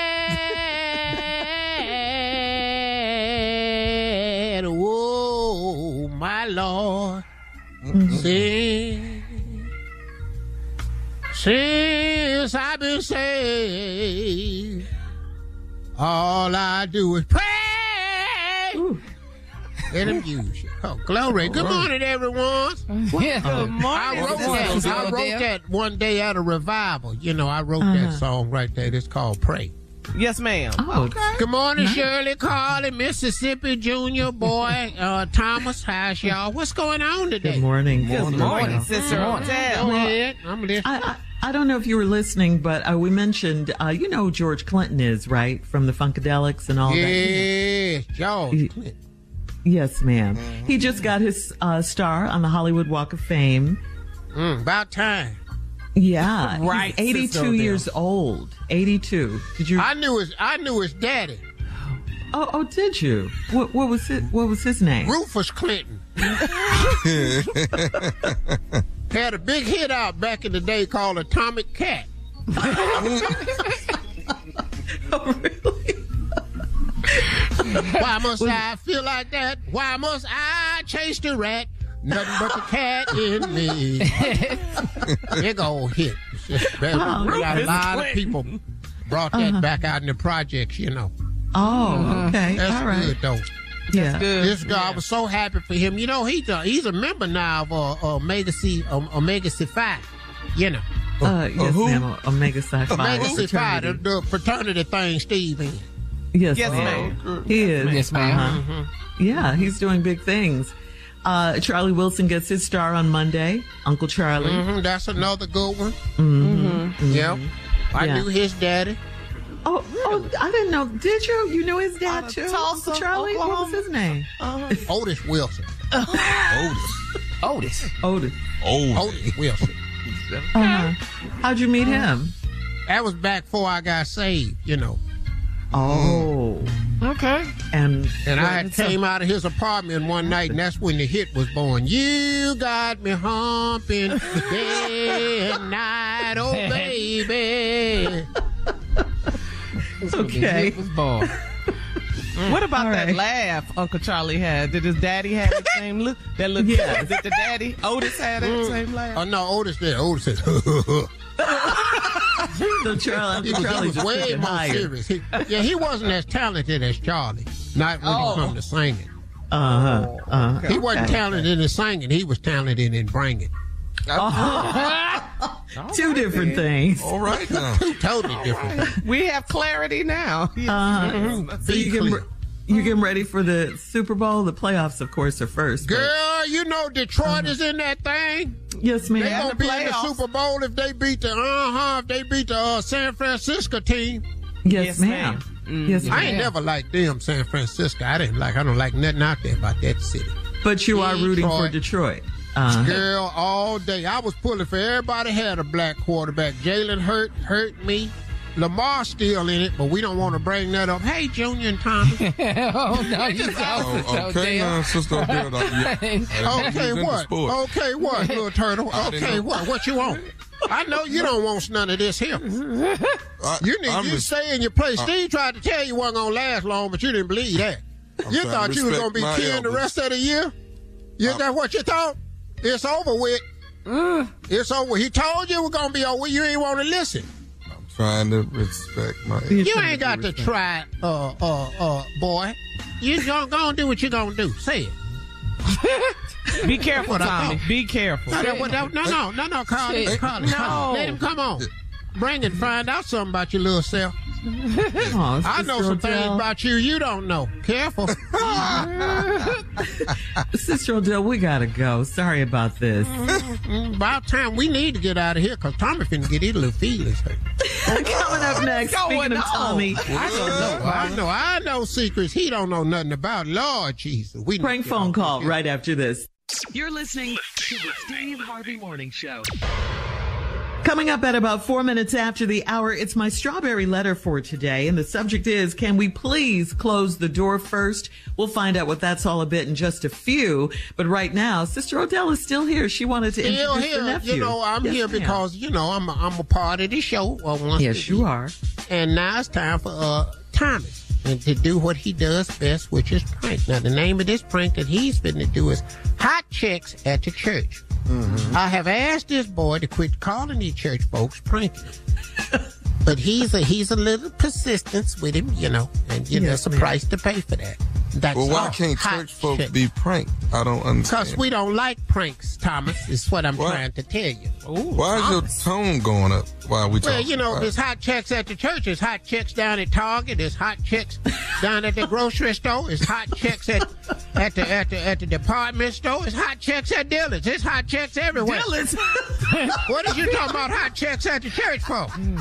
Whoa, oh, my Lord. Since, since I've been saved, all I do is pray. Let him use you. Oh, glory. Good morning, everyone. Yeah. Good morning. I wrote, that, I wrote that one day at a revival. You know, I wrote Uh-huh. that song right there. It's called Pray. Yes, ma'am. Oh, Good morning, Shirley, Carly, Mississippi Junior, boy, uh, Thomas. How's y'all? What's going on today? Good morning. Good morning, Sister Go ahead. I'm listening. I, I, I don't know if you were listening, but uh, we mentioned, uh, you know, who George Clinton is right from the Funkadelics and all that. Yeah, George Clinton. Yes, ma'am. He just got his uh, star on the Hollywood Walk of Fame. Mm, about time. Yeah, he's Right, 82 Odell. years old. 82. Did you? I knew his. I knew his daddy, oh, oh, did you? What, what was it? What was his name? Rufus Clinton. Had a big hit out back in the day called Atomic Cat. Why must I feel like that? Why must I chase the rat? Nothing but the cat in me. Big old hit. It's just better. Wow. We got a Rufus lot of people brought that Uh-huh. back out in the projects, you know. Oh, okay. That's All right. good though. Yeah. This guy I was so happy for him. You know, he's a, he's a member now of uh, Omega C um, Omega C Phi. You know, Uh, yes, who? ma'am. Omega Psi Phi. Omega Psi Phi, the, fraternity. the fraternity thing. Steve in. Yes, Yes, ma'am. ma'am. He is. Yes, ma'am. Uh-huh. Yeah, he's doing big things. Uh, Charlie Wilson gets his star on Monday. Uncle Charlie. hmm that's another good one. Mm-hmm. Yep, I Yeah. knew his daddy. Oh, oh, I didn't know. Did you? You knew his dad too? Tulsa, Uncle Charlie? What was his name? Otis Wilson. Otis. Otis. Otis. Otis. Otis Wilson. Uh-huh. How'd you meet him? That was back before I got saved. You know, Oh. Okay. And and I had came out of his apartment one night, and that's when the hit was born. You got me humping day and night, oh baby. Okay. It was born. Mm. What about All that right. laugh Uncle Charlie had? Did his daddy have the same look? That look. Yeah. Is it the daddy? Otis had that mm. same laugh. Oh no, Otis did. Otis said. So Charlie, He Uncle was, Charlie he was way more higher. serious. He, yeah, he wasn't as talented as Charlie. Not when Oh. it come to singing. Uh-huh. uh-huh. He wasn't talented in singing. He was talented in bringing. Two different things. All right now. Two totally different. We have clarity now. Uh-huh. So you getting, re- you getting ready for the Super Bowl? The playoffs, of course, are first. but- Girl, you know Detroit is in that thing. Yes, ma'am. They ma'am. gonna be in the Super Bowl if they beat the uh huh if they beat the uh, San Francisco team. Yes, Yes, ma'am. ma'am. Yes, I ain't ma'am. never liked them San Francisco. I didn't like. I don't like nothing out there about that city. But you are rooting for Detroit. Detroit. Uh, Girl, all day. I was pulling for everybody had a black quarterback. Jalen hurt hurt me. Lamar still in it, but we don't want to bring that up. Hey, Junior and Thomas. oh no, you Oh, okay, now, Sister Odell. uh, yeah. Uh, okay, what? Okay, what, little turtle? Okay, what? What you want? I know you don't want none of this here. I- You need I'm you res- say in your place. Steve tried to tell you wasn't gonna last long, but you didn't believe that. I'm you thought you was gonna be my killing the rest of the year. You I'm- that's what you thought? It's over with. It's over. He told you it was gonna be over. You ain't want to listen. I'm trying to respect my. You ain't got to try, uh, uh, uh, boy. You gonna, gonna do what you gonna do. Say it. Be careful, Tommy. Be careful. No, that- no, no, no, no, Carly, Carly, no. Let him come on. Bring and find out something about your little self. Oh, I know Sister some things about you you don't know. Careful. Sister Odell, we gotta go. Sorry about this. About time we need to get out of here because Tommy finna get his little feelings hurt. Coming up next, What's speaking going of Tommy, I don't know. I know. I know secrets he don't know nothing about. Lord Jesus. We need prank phone call right after this. You're listening to the Steve Harvey Morning Show. Coming up at about four minutes after the hour, it's my strawberry letter for today. And the subject is, can we please close the door first? We'll find out what that's all about in just a few. But right now, Sister Odell is still here. She wanted to Still introduce her here, nephew. you know. I'm Yes, here because you know I'm a, I'm a part of the show. Uh, once Yes, you week. are. And now it's time for uh Tommy and to do what he does best, which is prank. Now the name of this prank that he's been to do is hot Chicks at the church. Mm-hmm. I have asked this boy to quit calling these church folks pranking. but he's a he's a little persistence with him, you know, and you know Yes, there's a ma'am. price to pay for that. That's well, why all. can't church folks check. be pranked? I don't understand. Because we don't like pranks, Thomas, is what I'm What? trying to tell you. Why is your tone going up while we Well, you know, there's hot checks at the church, there's hot checks down at Target, there's hot checks down at the grocery store, there's hot checks at at the at the at the department store, there's hot checks at Dillard's, there's hot checks everywhere. Dillard's? what are you talking about hot checks at the church for? Hmm.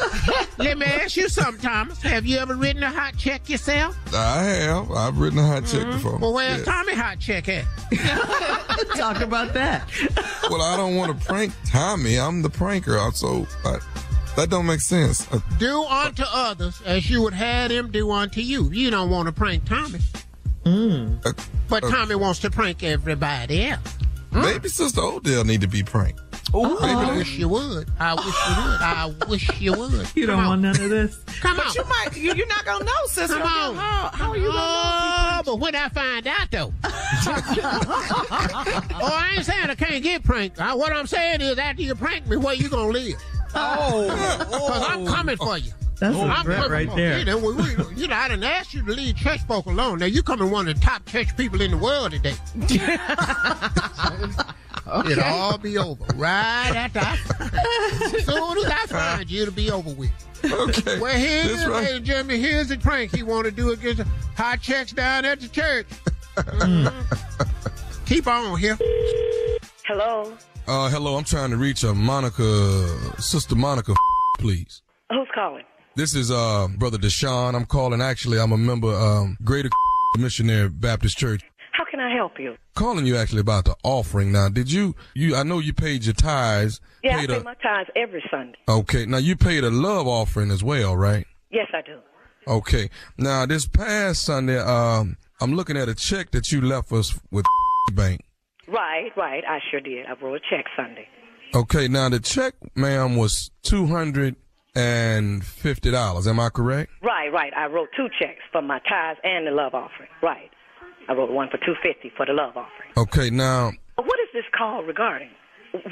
Let me ask you something, Thomas. Have you ever written a hot check yourself? I have. I've written a hot check before. Mm-hmm. Well, where's Yeah. Tommy hot check at? Talk about that. Well, I don't want to prank Tommy. I'm the pranker. So I, that don't make sense. Do unto others as you would have them do unto you. You don't want to prank Tommy. uh, But uh, Tommy wants to prank everybody else. Maybe Sister Odell need to be pranked. Oh, I wish you would. I wish you would. I wish you would. You don't want none of this. Come But on. you might. You, you're not gonna know, sister. Come on. How, how are you gonna know? Oh, but when I find out though. oh, I ain't saying I can't get pranked. Uh, what I'm saying is after you prank me, where you gonna live? Oh, Because I'm coming for you. That's a I'm threat coming right for there. You know, we, we, you know, I didn't ask you to leave church folk alone. Now you coming one of the top church people in the world today. It'll all be over right after I. As soon as I find you, it'll be over with. Okay. Well, here's, That's right. ladies and gentlemen, here's the prank he want to do against high checks down at the church. Mhm. Keep on here. Hello. Uh, hello. I'm trying to reach a Monica, Sister Monica, please. Who's calling? This is uh brother Deshaun. I'm calling. Actually, I'm a member um Greater Missionary Baptist Church. How can I help you? Calling you actually about the offering. Now, did you you? I know you paid your tithes. Yeah, I pay a, my tithes every Sunday. Okay. Now you paid a love offering as well, right? Yes, I do. Okay. Now this past Sunday, um, I'm looking at a check that you left us with bank. Right, right. I sure did. I wrote a check Sunday. Okay. Now the check, ma'am, was two hundred and fifty dollars. Am I correct? Right, right. I wrote two checks for my tithes and the love offering. Right. I wrote one for two fifty for the love offering. Okay. Now, What is this call regarding?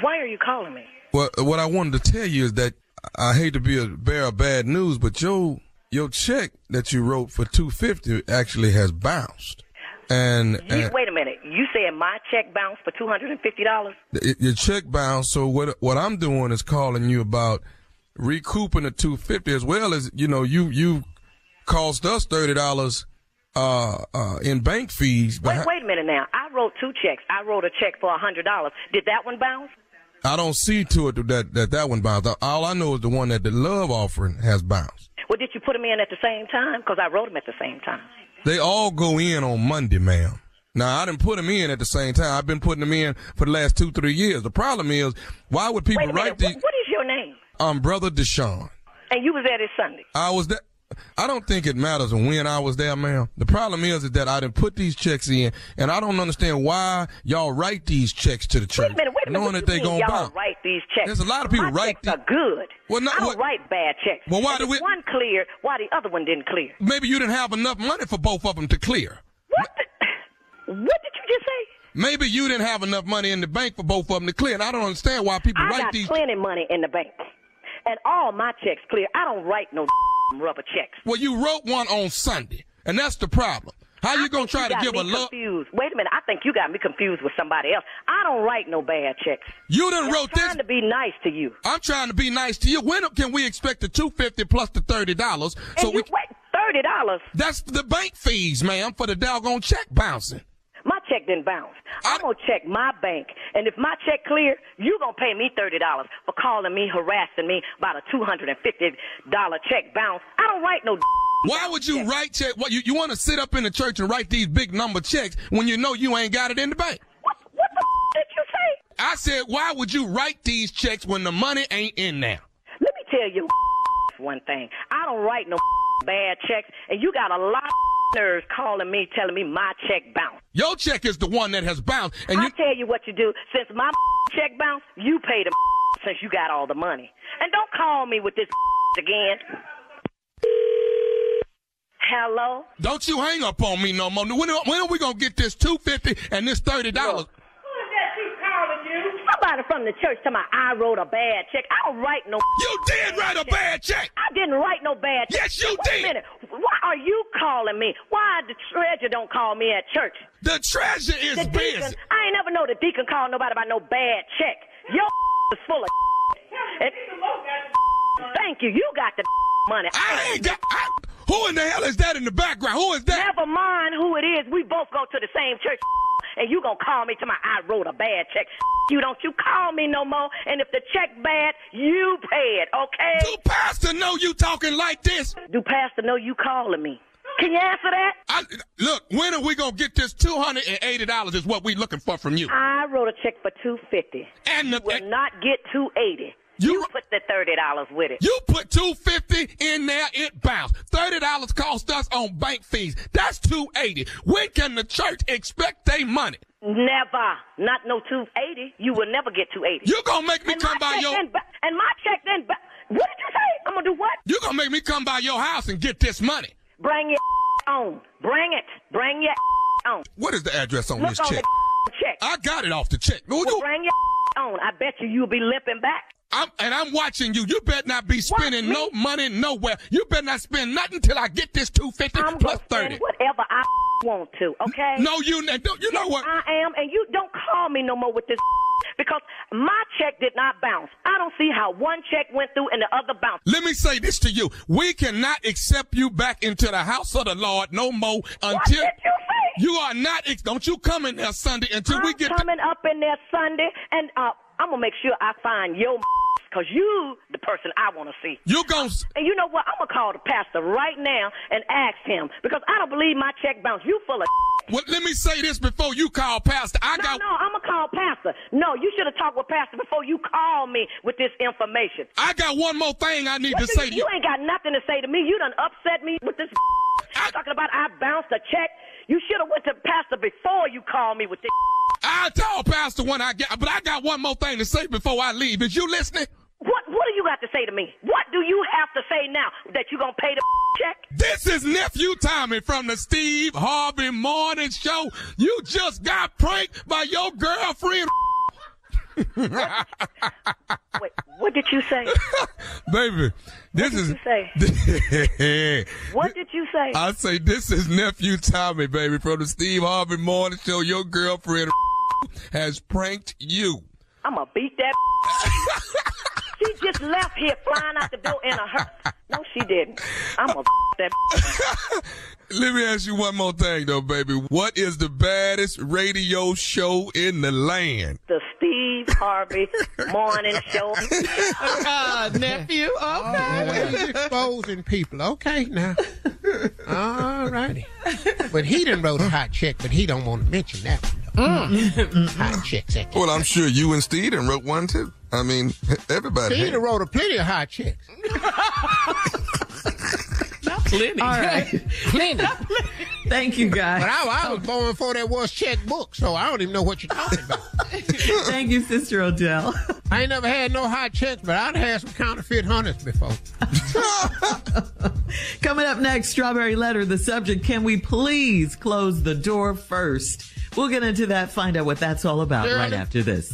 Why are you calling me? what what I wanted to tell you is that I hate to be a bearer of bad news, but your your check that you wrote for two fifty actually has bounced, and, You, and wait a minute. You said my check bounced for two hundred and fifty dollars? your check bounced. So what what I'm doing is calling you about recouping the two fifty as well as you know you you cost us thirty dollars uh uh in bank fees. Wait, wait a minute now. I wrote two checks. I wrote a check for a hundred dollars. Did that one bounce? I don't see to it that that that one bounced. All I know is the one that the love offering has bounced. Well, did you put them in at the same time? Because I wrote them at the same time. They all go in on Monday, ma'am. Now I didn't put them in at the same time. I've been putting them in for the last two, three years. The problem is, why would people write these? What, what is your name? Um, brother Deshaun. And you was there this Sunday. I was there. I don't think it matters when I was there, ma'am. The problem is, is that I didn't put these checks in, and I don't understand why y'all write these checks to the church, Wait a minute. Wait a minute. knowing what that you they gonna y'all bounce. write these checks? There's a lot of people My write checks are good. Well, not- I don't what- write bad checks. Well, why if we- One clear. Why the other one didn't clear? Maybe you didn't have enough money for both of them to clear. What did you just say? Maybe you didn't have enough money in the bank for both of them to clear, and I don't understand why people I write got these. plenty money in the bank, and all my checks clear. I don't write no rubber checks. Well, you wrote one on Sunday, and that's the problem. How you I gonna try to give a look? Confused. Wait a minute. I think you got me confused with somebody else. I don't write no bad checks. You done And wrote I'm trying to be nice to you. I'm trying to be nice to you. When can we expect the two fifty plus the thirty dollars? So we wait thirty dollars. That's the bank fees, ma'am, for the doggone check bouncing. Check didn't bounce. I'm gonna check my bank, and if my check clear, you gonna pay me thirty dollars for calling me, harassing me about a two hundred and fifty dollar check bounce. I don't write no. Why would you write check? What you, you want to sit up in the church and write these big number checks when you know you ain't got it in the bank? What what the did you say? I said, why would you write these checks when the money ain't in there? Let me tell you one thing. I don't write no bad checks, and you got a lot of nerves calling me, telling me my check bounced. Your check is the one that has bounced, and you I tell you what you do. Since my check bounced, you pay the since you got all the money. And don't call me with this again. Hello? don't you hang up on me no more. When, when are we gonna get this two fifty and this thirty dollars? Somebody from the church tell me I wrote a bad check. I don't write no. You did write a bad check. I didn't write no bad check. Yes, you Wait did. A minute. Why are you calling me? Why the treasurer don't call me at church? The treasure is the deacon, busy. I ain't never know the deacon call nobody about no bad check. Your is full of. And, thank you. You got the money. I ain't got. I, who in the hell is that in the background? Who is that? Never mind who it is. We both go to the same church. And you gonna call me to my I wrote a bad check. You don't you call me no more. And if the check bad, you pay it, okay? Do Pastor know you talking like this? Do Pastor know you calling me? Can you answer that? I, look, when are we gonna get this two hundred and eighty dollars? Is what we looking for from you. I wrote a check for two fifty. And the, you will not get two eighty. You, put the thirty dollars with it. You put two fifty in there, it bounced. Thirty dollars cost us on bank fees. That's two eighty. When can the church expect their money? Never. Not no two eighty. You will never get two eighty. You gonna make me and come by your Then, and my check then. What did you say? I'm gonna do what? You gonna make me come by your house and get this money? Bring your on. Bring it. Bring your on. What is the address on Look this on check? check. I got it off the check. Well, bring your on. I bet you you'll be limping back. I'm, and I'm watching you. You better not be spending no money nowhere. You better not spend nothing till I get this two fifty I'm gonna thirty. spend whatever I want to. Okay. No, you don't. You know what? I am, and you don't call me no more with this because my check did not bounce. I don't see how one check went through and the other bounced. Let me say this to you: We cannot accept you back into the house of the Lord no more until What did you say? you are not. Don't you come in there Sunday until we I'm get. coming up in there Sunday, and uh, I'm gonna make sure I find your because you the person I want to see. You gon' And you know what? I'm gonna call the pastor right now and ask him because I don't believe my check bounced. You full of. Well, let me say this before you call Pastor. I no, got. no, I'm gonna call pastor. No, you should have talked with pastor before you call me with this information. I got one more thing I need What to say you, to you. you ain't got nothing to say to me. You done upset me with this I, talking about I bounced a check. You should have went to pastor before you called me with this. I told Pastor when I get, but I got one more thing to say before I leave. Is you listening? What What do you got to say to me? What do you have to say now that you gonna pay the check? This is nephew Tommy from the Steve Harvey Morning Show. You just got pranked by your girlfriend. Wait, what did you say? Baby, this is. you say? What did you say? I say this is nephew Tommy, baby, from the Steve Harvey Morning Show. Your girlfriend has pranked you. I'm gonna beat that. she just left here flying out the door in a hurt. No, she didn't. I'm gonna that. Let me ask you one more thing, though, baby. What is the baddest radio show in the land? The Steve Harvey Morning Show. Uh, nephew. Okay. He's exposing people. Okay, now. All righty. But he didn't wrote a hot check, but he don't want to mention that one. Though. Mm. hot checks. At Well, I'm sure you and Steve done wrote one too. I mean, everybody. He done wrote a plenty of hot checks. Not plenty. All right. Plenty. Thank you, guys. But I, I was born before there was checkbook, so I don't even know what you're talking about. Thank you, Sister Odell. I ain't never had no hot checks, but I'd had some counterfeit hunters before. Coming up next, Strawberry Letter. The subject, can we please close the door first? We'll get into that, find out what that's all about right after this.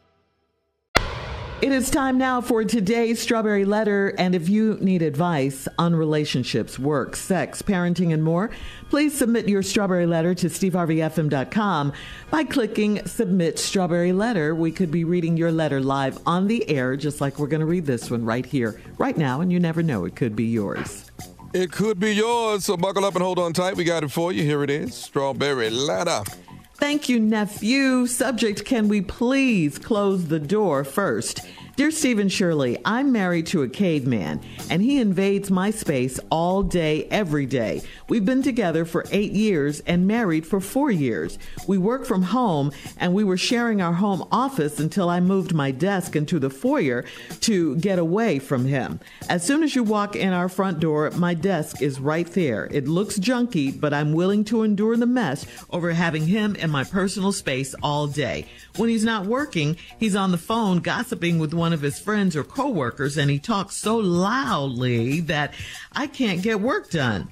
It is time now for today's Strawberry Letter. And if you need advice on relationships, work, sex, parenting, and more, please submit your Strawberry Letter to steveharveyfm.com by clicking Submit Strawberry Letter. We could be reading your letter live on the air, just like we're going to read this one right here, right now. And you never know, it could be yours. It could be yours, so buckle up and hold on tight. We got it for you. Here it is Strawberry Letter. Thank you, nephew. Subject Can we please close the door first? Dear Stephen Shirley, I'm married to a caveman, and he invades my space all day, every day. We've been together for eight years and married for four years. We work from home, and we were sharing our home office until I moved my desk into the foyer to get away from him. As soon as you walk in our front door, my desk is right there. It looks junky, but I'm willing to endure the mess over having him in my personal space all day. When he's not working, he's on the phone gossiping with one of his friends or coworkers and he talks so loudly that I can't get work done.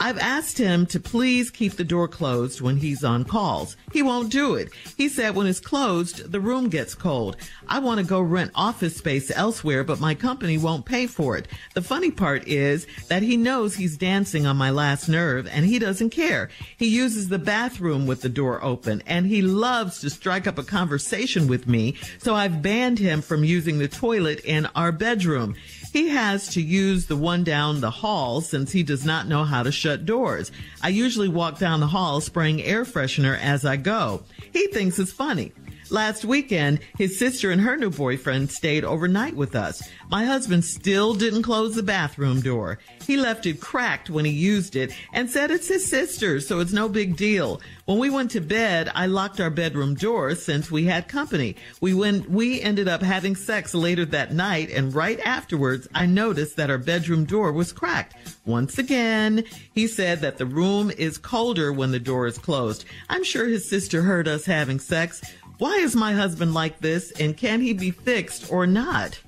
I've asked him to please keep the door closed when he's on calls. He won't do it. He said when it's closed, the room gets cold. I want to go rent office space elsewhere, but my company won't pay for it. The funny part is that he knows he's dancing on my last nerve and he doesn't care. He uses the bathroom with the door open and he loves to strike up a conversation with me. So I've banned him from using the toilet in our bedroom. He has to use the one down the hall since he does not know how to shut doors. I usually walk down the hall spraying air freshener as I go. He thinks it's funny. Last weekend, his sister and her new boyfriend stayed overnight with us. My husband still didn't close the bathroom door. He left it cracked when he used it and said it's his sister's, so it's no big deal. When we went to bed, I locked our bedroom door since we had company. We went, we ended up having sex later that night and right afterwards, I noticed that our bedroom door was cracked. Once again, he said that the room is colder when the door is closed. I'm sure his sister heard us having sex. Why is my husband like this and can he be fixed or not?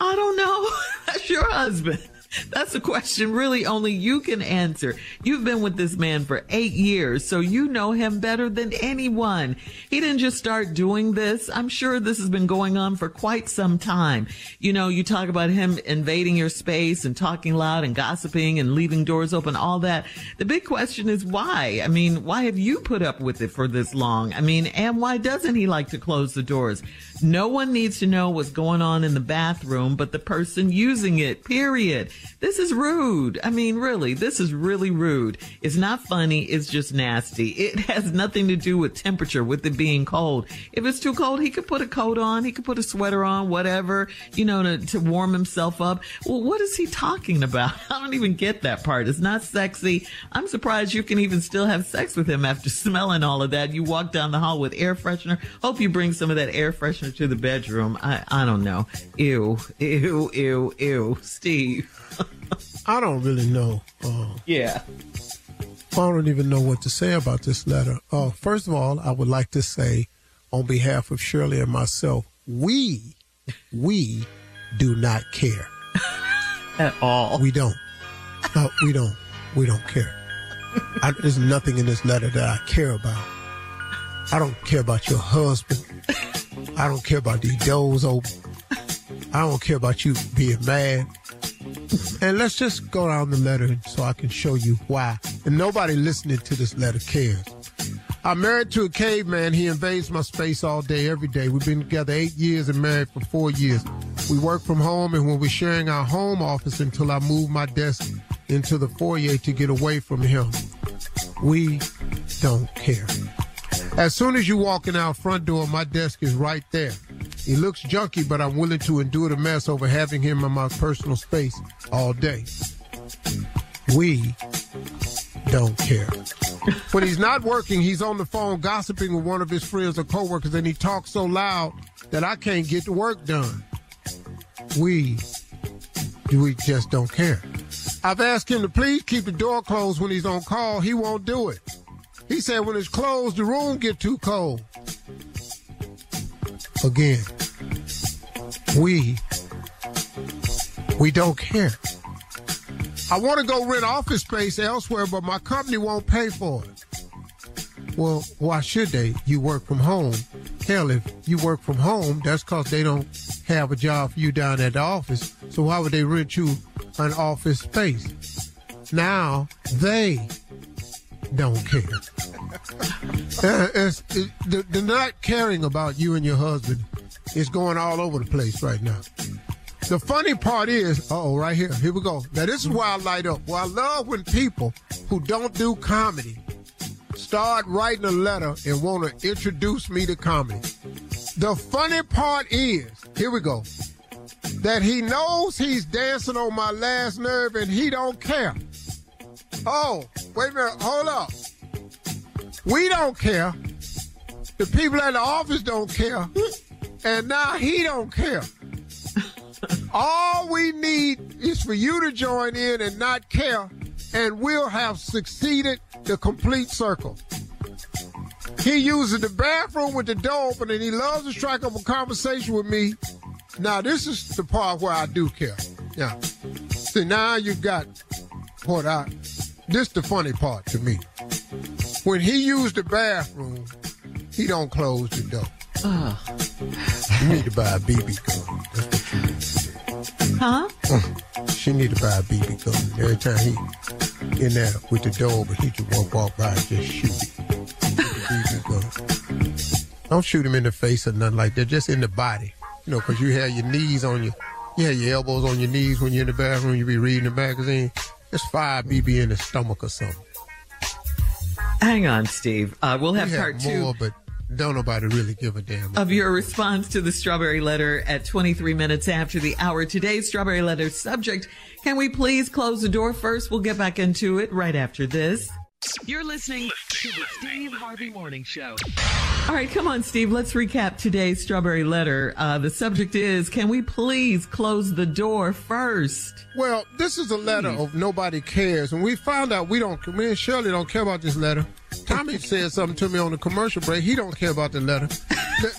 I don't know. That's your husband. That's a question really only you can answer. You've been with this man for eight years, so you know him better than anyone. He didn't just start doing this. I'm sure this has been going on for quite some time. You know, you talk about him invading your space and talking loud and gossiping and leaving doors open, all that. The big question is why? I mean, why have you put up with it for this long? I mean, and why doesn't he like to close the doors? No one needs to know what's going on in the bathroom but the person using it, period. This is rude. I mean, really, this is really rude. It's not funny. It's just nasty. It has nothing to do with temperature, with it being cold. If it's too cold, he could put a coat on. He could put a sweater on, whatever, you know, to, to warm himself up. Well, what is he talking about? I don't even get that part. It's not sexy. I'm surprised you can even still have sex with him after smelling all of that. You walk down the hall with air freshener. Hope you bring some of that air freshener to the bedroom. I, I don't know. Ew, ew, ew, ew. Steve. I don't really know. Uh, yeah. I don't even know what to say about this letter. Uh, first of all, I would like to say, on behalf of Shirley and myself, we, we do not care at all. We don't. No, we don't. We don't care. I, there's nothing in this letter that I care about. I don't care about your husband. I don't care about these doors open. I don't care about you being mad. And let's just go down the letter so I can show you why. And nobody listening to this letter cares. I'm married to a caveman. He invades my space all day, every day. We've been together eight years and married for four years. We work from home, and when we're sharing our home office until I move my desk into the foyer to get away from him, we don't care. As soon as you walk in our front door, my desk is right there. He looks junky, but I'm willing to endure the mess over having him in my personal space all day. We don't care. when he's not working, he's on the phone gossiping with one of his friends or coworkers, and he talks so loud that I can't get the work done. We, we just don't care. I've asked him to please keep the door closed when he's on call. He won't do it. He said when it's closed, the room get too cold. Again, we, we don't care. I want to go rent office space elsewhere, but my company won't pay for it. Well, why should they? You work from home. Hell, if you work from home, that's because they don't have a job for you down at the office. So why would they rent you an office space? Now they don't care. uh, it's, it, the, the not caring about you and your husband is going all over the place right now. The funny part is, oh, right here, here we go. Now this is why I light up. Well, I love when people who don't do comedy start writing a letter and want to introduce me to comedy. The funny part is, here we go, that he knows he's dancing on my last nerve and he don't care. Oh, wait a minute, hold up. We don't care. The people at the office don't care. And now he don't care. All we need is for you to join in and not care, and we'll have succeeded the complete circle. He uses the bathroom with the door open, and he loves to strike up a conversation with me. Now, this is the part where I do care. Yeah. See, now you got what I. This the funny part to me. When he used the bathroom, he don't close the door. Oh. You need to buy a BB gun. That's what you need. Huh? She need to buy a BB uh-huh. gun. Every time he in there with the door open, he just walk, walk by and just shoot. BB gun. Don't shoot him in the face or nothing like that. Just in the body. You know, because you have your knees on your, you have your elbows on your knees when you're in the bathroom. You be reading the magazine. Just fire BB in the stomach or something. Hang on, Steve. Uh, we'll have We part two. but don't nobody really give a damn. of your response to the strawberry letter at 23 minutes after the hour. Today's strawberry letter subject. Can we please close the door first? We'll get back into it right after this. You're listening to the Steve Harvey Morning Show. All right, come on, Steve. Let's recap today's strawberry letter. Uh, the subject is, can we please close the door first? Well, this is a letter of nobody cares, and we found out we don't. Me and Shirley don't care about this letter. Tommy said something to me on the commercial break. He don't care about the letter.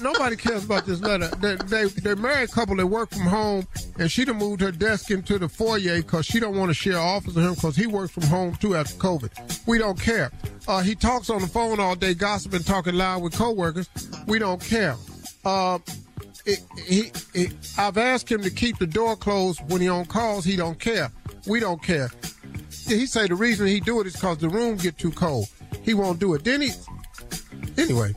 Nobody cares about this letter. They, they, they're married couple that work from home, and she done moved her desk into the foyer because she don't want to share office with him because he works from home too after COVID. We don't care. Uh, he talks on the phone all day, gossiping, talking loud with coworkers. We don't care. Uh, it, he, it, I've asked him to keep the door closed when he on calls. He don't care. We don't care. He say the reason he do it is because the room get too cold. He won't do it. Then he, anyway,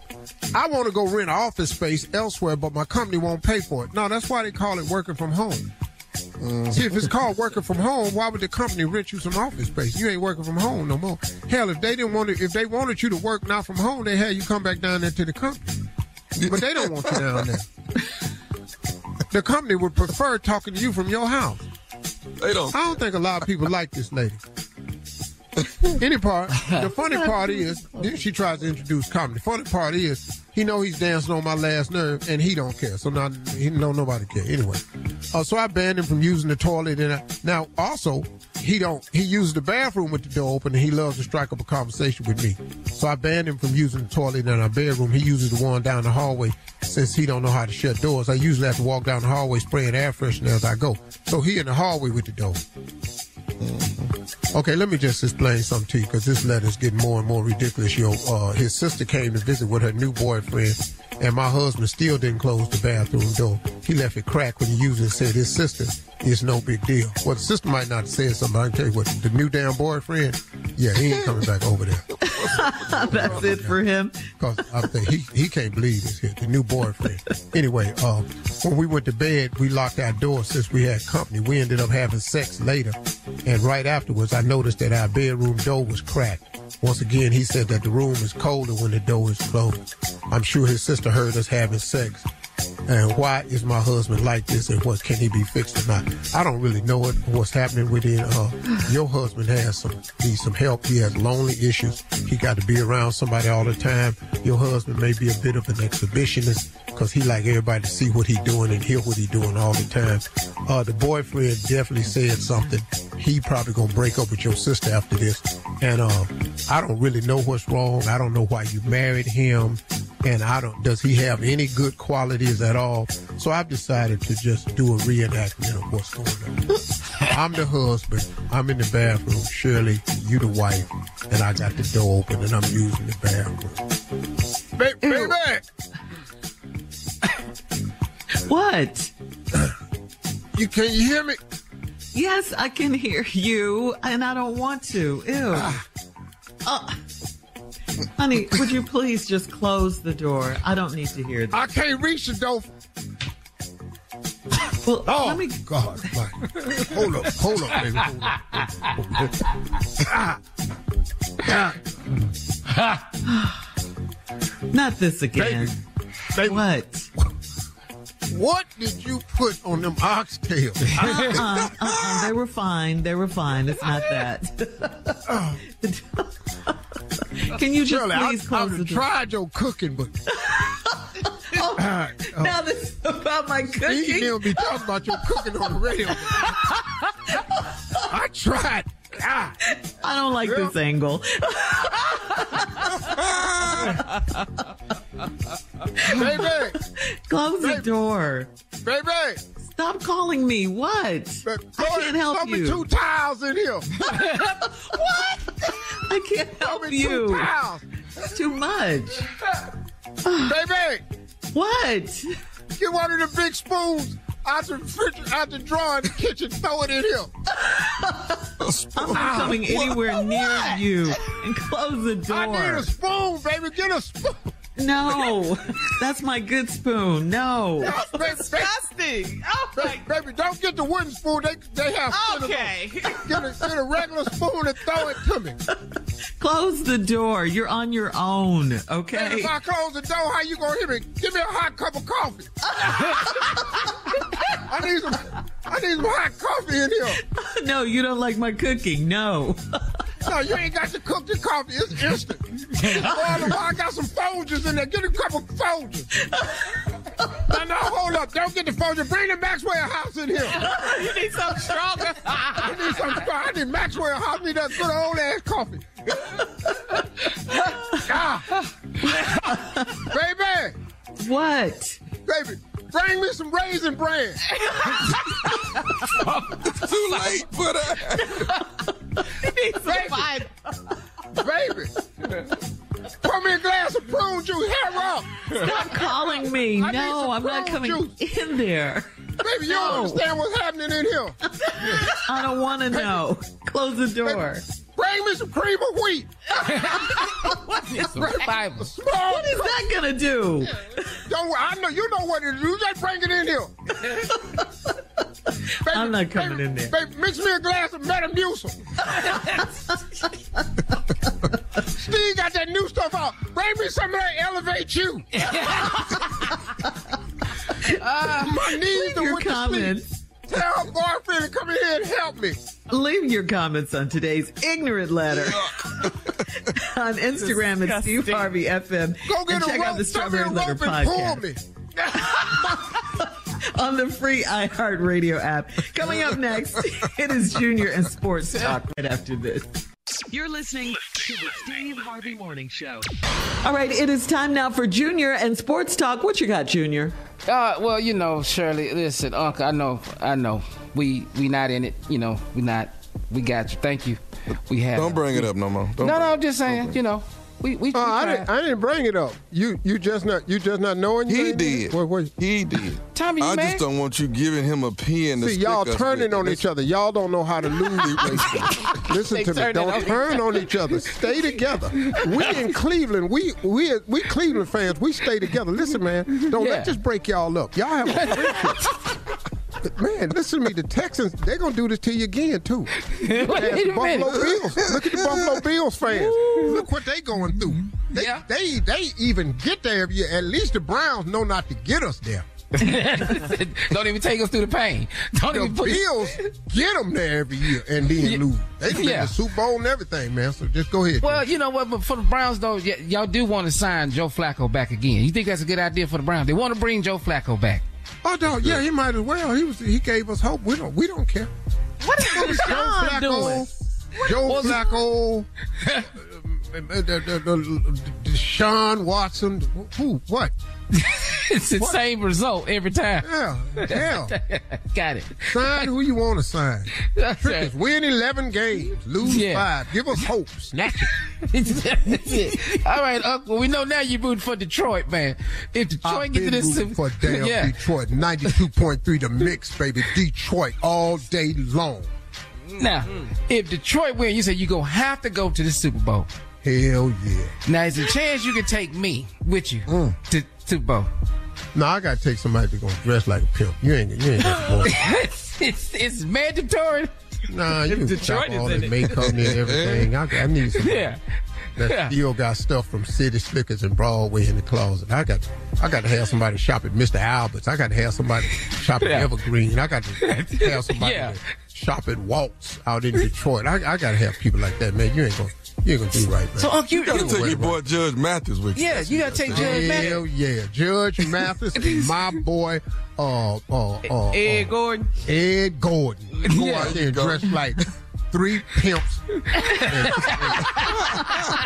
I want to go rent office space elsewhere, but my company won't pay for it. No, that's why they call it working from home. Mm-hmm. See, if it's called working from home, why would the company rent you some office space? You ain't working from home no more. Hell, if they didn't want to, if they wanted you to work not from home, they had you come back down there to the company. But they don't want you down there. The company would prefer talking to you from your house. They don't. I don't think a lot of people like this lady. Any part. The funny part is, then she tries to introduce comedy. The funny part is, he know he's dancing on my last nerve, and he don't care. So now he know nobody care anyway. Uh, so I banned him from using the toilet. And I, now also, he don't. He uses the bathroom with the door open, and he loves to strike up a conversation with me. So I banned him from using the toilet in our bedroom. He uses the one down the hallway since he don't know how to shut doors. I usually have to walk down the hallway spraying air freshener as I go. So he in the hallway with the door. Okay, let me just explain something to you because this letter's getting more and more ridiculous. Yo, uh, his sister came to visit with her new boyfriend, and my husband still didn't close the bathroom door. He left it cracked when he used it said his sister is no big deal. Well, the sister might not have said something. I can tell you what, the new damn boyfriend, yeah, he ain't coming back over there. That's it for him. Because I think he, he can't believe this here, the new boyfriend. Anyway, um, when we went to bed, we locked our door since we had company. We ended up having sex later. And right afterwards, I noticed that our bedroom door was cracked. Once again, he said that the room is colder when the door is closed. I'm sure his sister heard us having sex. And why is my husband like this and what can he be fixed or not? I don't really know it, what's happening with him. Uh, your husband has some needs some help. He has lonely issues. He got to be around somebody all the time. Your husband may be a bit of an exhibitionist because he like everybody to see what he doing and hear what he doing all the time. Uh, the boyfriend definitely said something. He probably gonna break up with your sister after this. And uh, I don't really know what's wrong. I don't know why you married him and I don't. Does he have any good qualities at all? So I've decided to just do a reenactment of what's going on. I'm the husband. I'm in the bathroom. Shirley, you the wife, and I got the door open and I'm using the bathroom. Ba- baby, What? you can you hear me? Yes, I can hear you, and I don't want to. Ew. Uh, honey, would you please just close the door? I don't need to hear that. I can't reach the door. Well, oh let me. God! Hold up, hold up, baby. Hold up. Not this again. Baby, What? What did you put on them oxtails? Uh-uh, uh-uh. They were fine. They were fine. It's not that. Oh. Can you just Shirley, please I, close I've the door? tried your cooking, but Oh, uh, uh, now this is about my Steve cooking. don't be talking about your cooking on the radio. I tried. Ah. I don't like this angle. baby, Close the door. baby. Stop calling me. What? I can't help Throw me you. two towels in here. what? I can't help me you. two towels. It's too much. baby, What? get one of the big spoons out the refrigerator, out the drawer in the kitchen. Throw it in here. I'm not coming anywhere near you. And close the door. I need a spoon, baby. Get a spoon. No, that's my good spoon. No. baby, Disgusting. Oh baby, baby, don't get the wooden spoon. They they have. Okay. Get a, get a regular spoon and throw it to me. Close the door. You're on your own, okay? if I close the door, how you gonna hear me? Give me a hot cup of coffee. I need some. I need some hot coffee in here. No, you don't like my cooking. No. No, you ain't got to cook the coffee. It's instant. Boy, I got some Folgers in there. Get a couple Folgers. No, no, hold up. Don't get the Folgers. Bring the Maxwell House in here. you need something stronger. I need some. I need Maxwell House. I need that good old ass coffee. ah. Baby, What? baby, bring me some raisin bran. Too late for that. Baby, baby. Pour me a glass of prune juice. Hair up. Stop calling me. I No, I'm not coming juice. in there. Baby, you don't understand what's happening in here. I don't want to know. Close the door. Bring me some cream of wheat. What is the Small. What is that gonna do? Don't worry. I know you know what it is. You just bring it in here. baby, I'm not coming baby, in there. Baby, mix me a glass of Metamucil. Steve got that new stuff out. Bring me some of that Elevate You. My knees are your with the comments. Sleep. Tell boyfriend to come in here and help me. Leave your comments on today's ignorant letter on Instagram at Steve Harvey FM. Go get and a check out the Strawberry a Letter rope and pull podcast me. on the free iHeartRadio app. Coming up next, it is Junior and Sports Talk right after this. You're listening to the Steve Harvey Morning Show. All right, it is time now for Junior and Sports Talk. What you got, Junior? Uh, well, you know, Shirley, listen, Uncle, I know, I know, we we not in it. You know, we not. We got you. Thank you. We have. Don't bring it up no more. Don't no, no, I'm just saying. You know, we we. Uh, we I, didn't, I didn't bring it up. You you just not you just not knowing. you He ain't did. What, what? He did. Tommy, you I mad? just don't want you giving him a pen to See, stick y'all turning on each other. Y'all don't know how to lose. Listen They to me. Don't on turn on each other. Stay together. We in Cleveland. We we we Cleveland fans. We stay together. Listen, man. Don't Yeah. let this break y'all up. Y'all have a friendship. Man, listen to me. The Texans, they're gonna do this to you again too. Wait Look at the minute. Buffalo Bills. Look at the Buffalo Bills fans. Look what they going through. Mm-hmm. They, Yeah. they they even get there every year. At least the Browns know not to get us there. Don't even take us through the pain. Don't The even put Bills get them there every year and then Yeah. lose. They win Yeah. the Super Bowl and everything, man. So just go ahead. Well, you know what? But for the Browns, though, y- y'all do want to sign Joe Flacco back again. You think that's a good idea for the Browns? They want to bring Joe Flacco back. Oh no, yeah, he might as well. He was he gave us hope. We don't we don't care. What is Joe Deshaun doing? Joe Was- Flacco, the, the, the, the, Deshaun Watson. Who? What? it's the same result every time. Yeah, hell. Got it. Sign who you want to sign. That's right. win 11 games, lose Yeah. five. Give us hope. Snatch it. All right, Uncle. We know now you're rooting for Detroit, man. If Detroit I've get to been this rooting for damn yeah. Detroit. 92.3 the mix, baby. Detroit all day long. Now, if Detroit win, you say you're gonna have to go to the Super Bowl. Hell yeah. Now, there's a chance you can take me with you Mm. to Super Bowl. No, I gotta take somebody that's gonna dress like a pimp. You ain't you ain't got it's, it's, it's mandatory. Nah, you can Detroit stop all in that makeup and everything. I, I need some Yeah. that Yeah. still got stuff from City Slickers and Broadway in the closet. I got I got to have somebody shop at Mr. Albert's. I got to have somebody shop at Yeah. Evergreen. I got to have somebody Yeah. That shop at Waltz out in Detroit. I, I got to have people like that, man. You ain't gonna you ain't gonna do right, man. So, Uncle, you, You gotta you- take your boy Judge Mathis with you. yeah, you gotta take Judge Hell Mathis. yeah, Judge Mathis, and my boy, uh, uh, uh, Ed uh, Gordon. Ed Gordon. Go Yeah. out there and dress like three pimps and, and,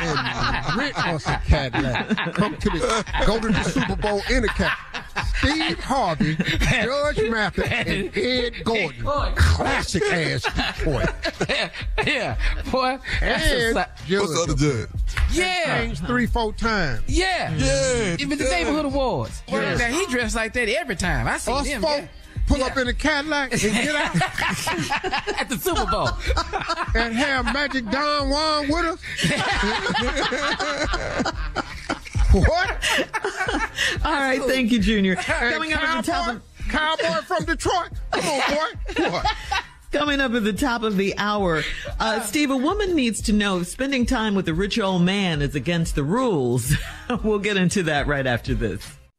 and rent us a Cadillac. Come to the, go to the Super Bowl in a Cadillac. Steve Harvey, Judge Mathis, and Ed Gordon. Classic ass Detroit. yeah, boy. And Judge What's the other judge? yeah. changed three, four times. Yeah. Yeah. Even the neighborhood awards. Yeah. Now, he dressed like that every time. I see Us him folk pull up in a Cadillac and get out at the Super Bowl. and have Magic Don Juan with us. what? All right, thank you, Junior. Coming up at the top cowboy, of cowboy from Detroit. Come on, boy. What? Coming up at the top of the hour, uh, Steve, a woman needs to know if spending time with a rich old man is against the rules. we'll get into that right after this.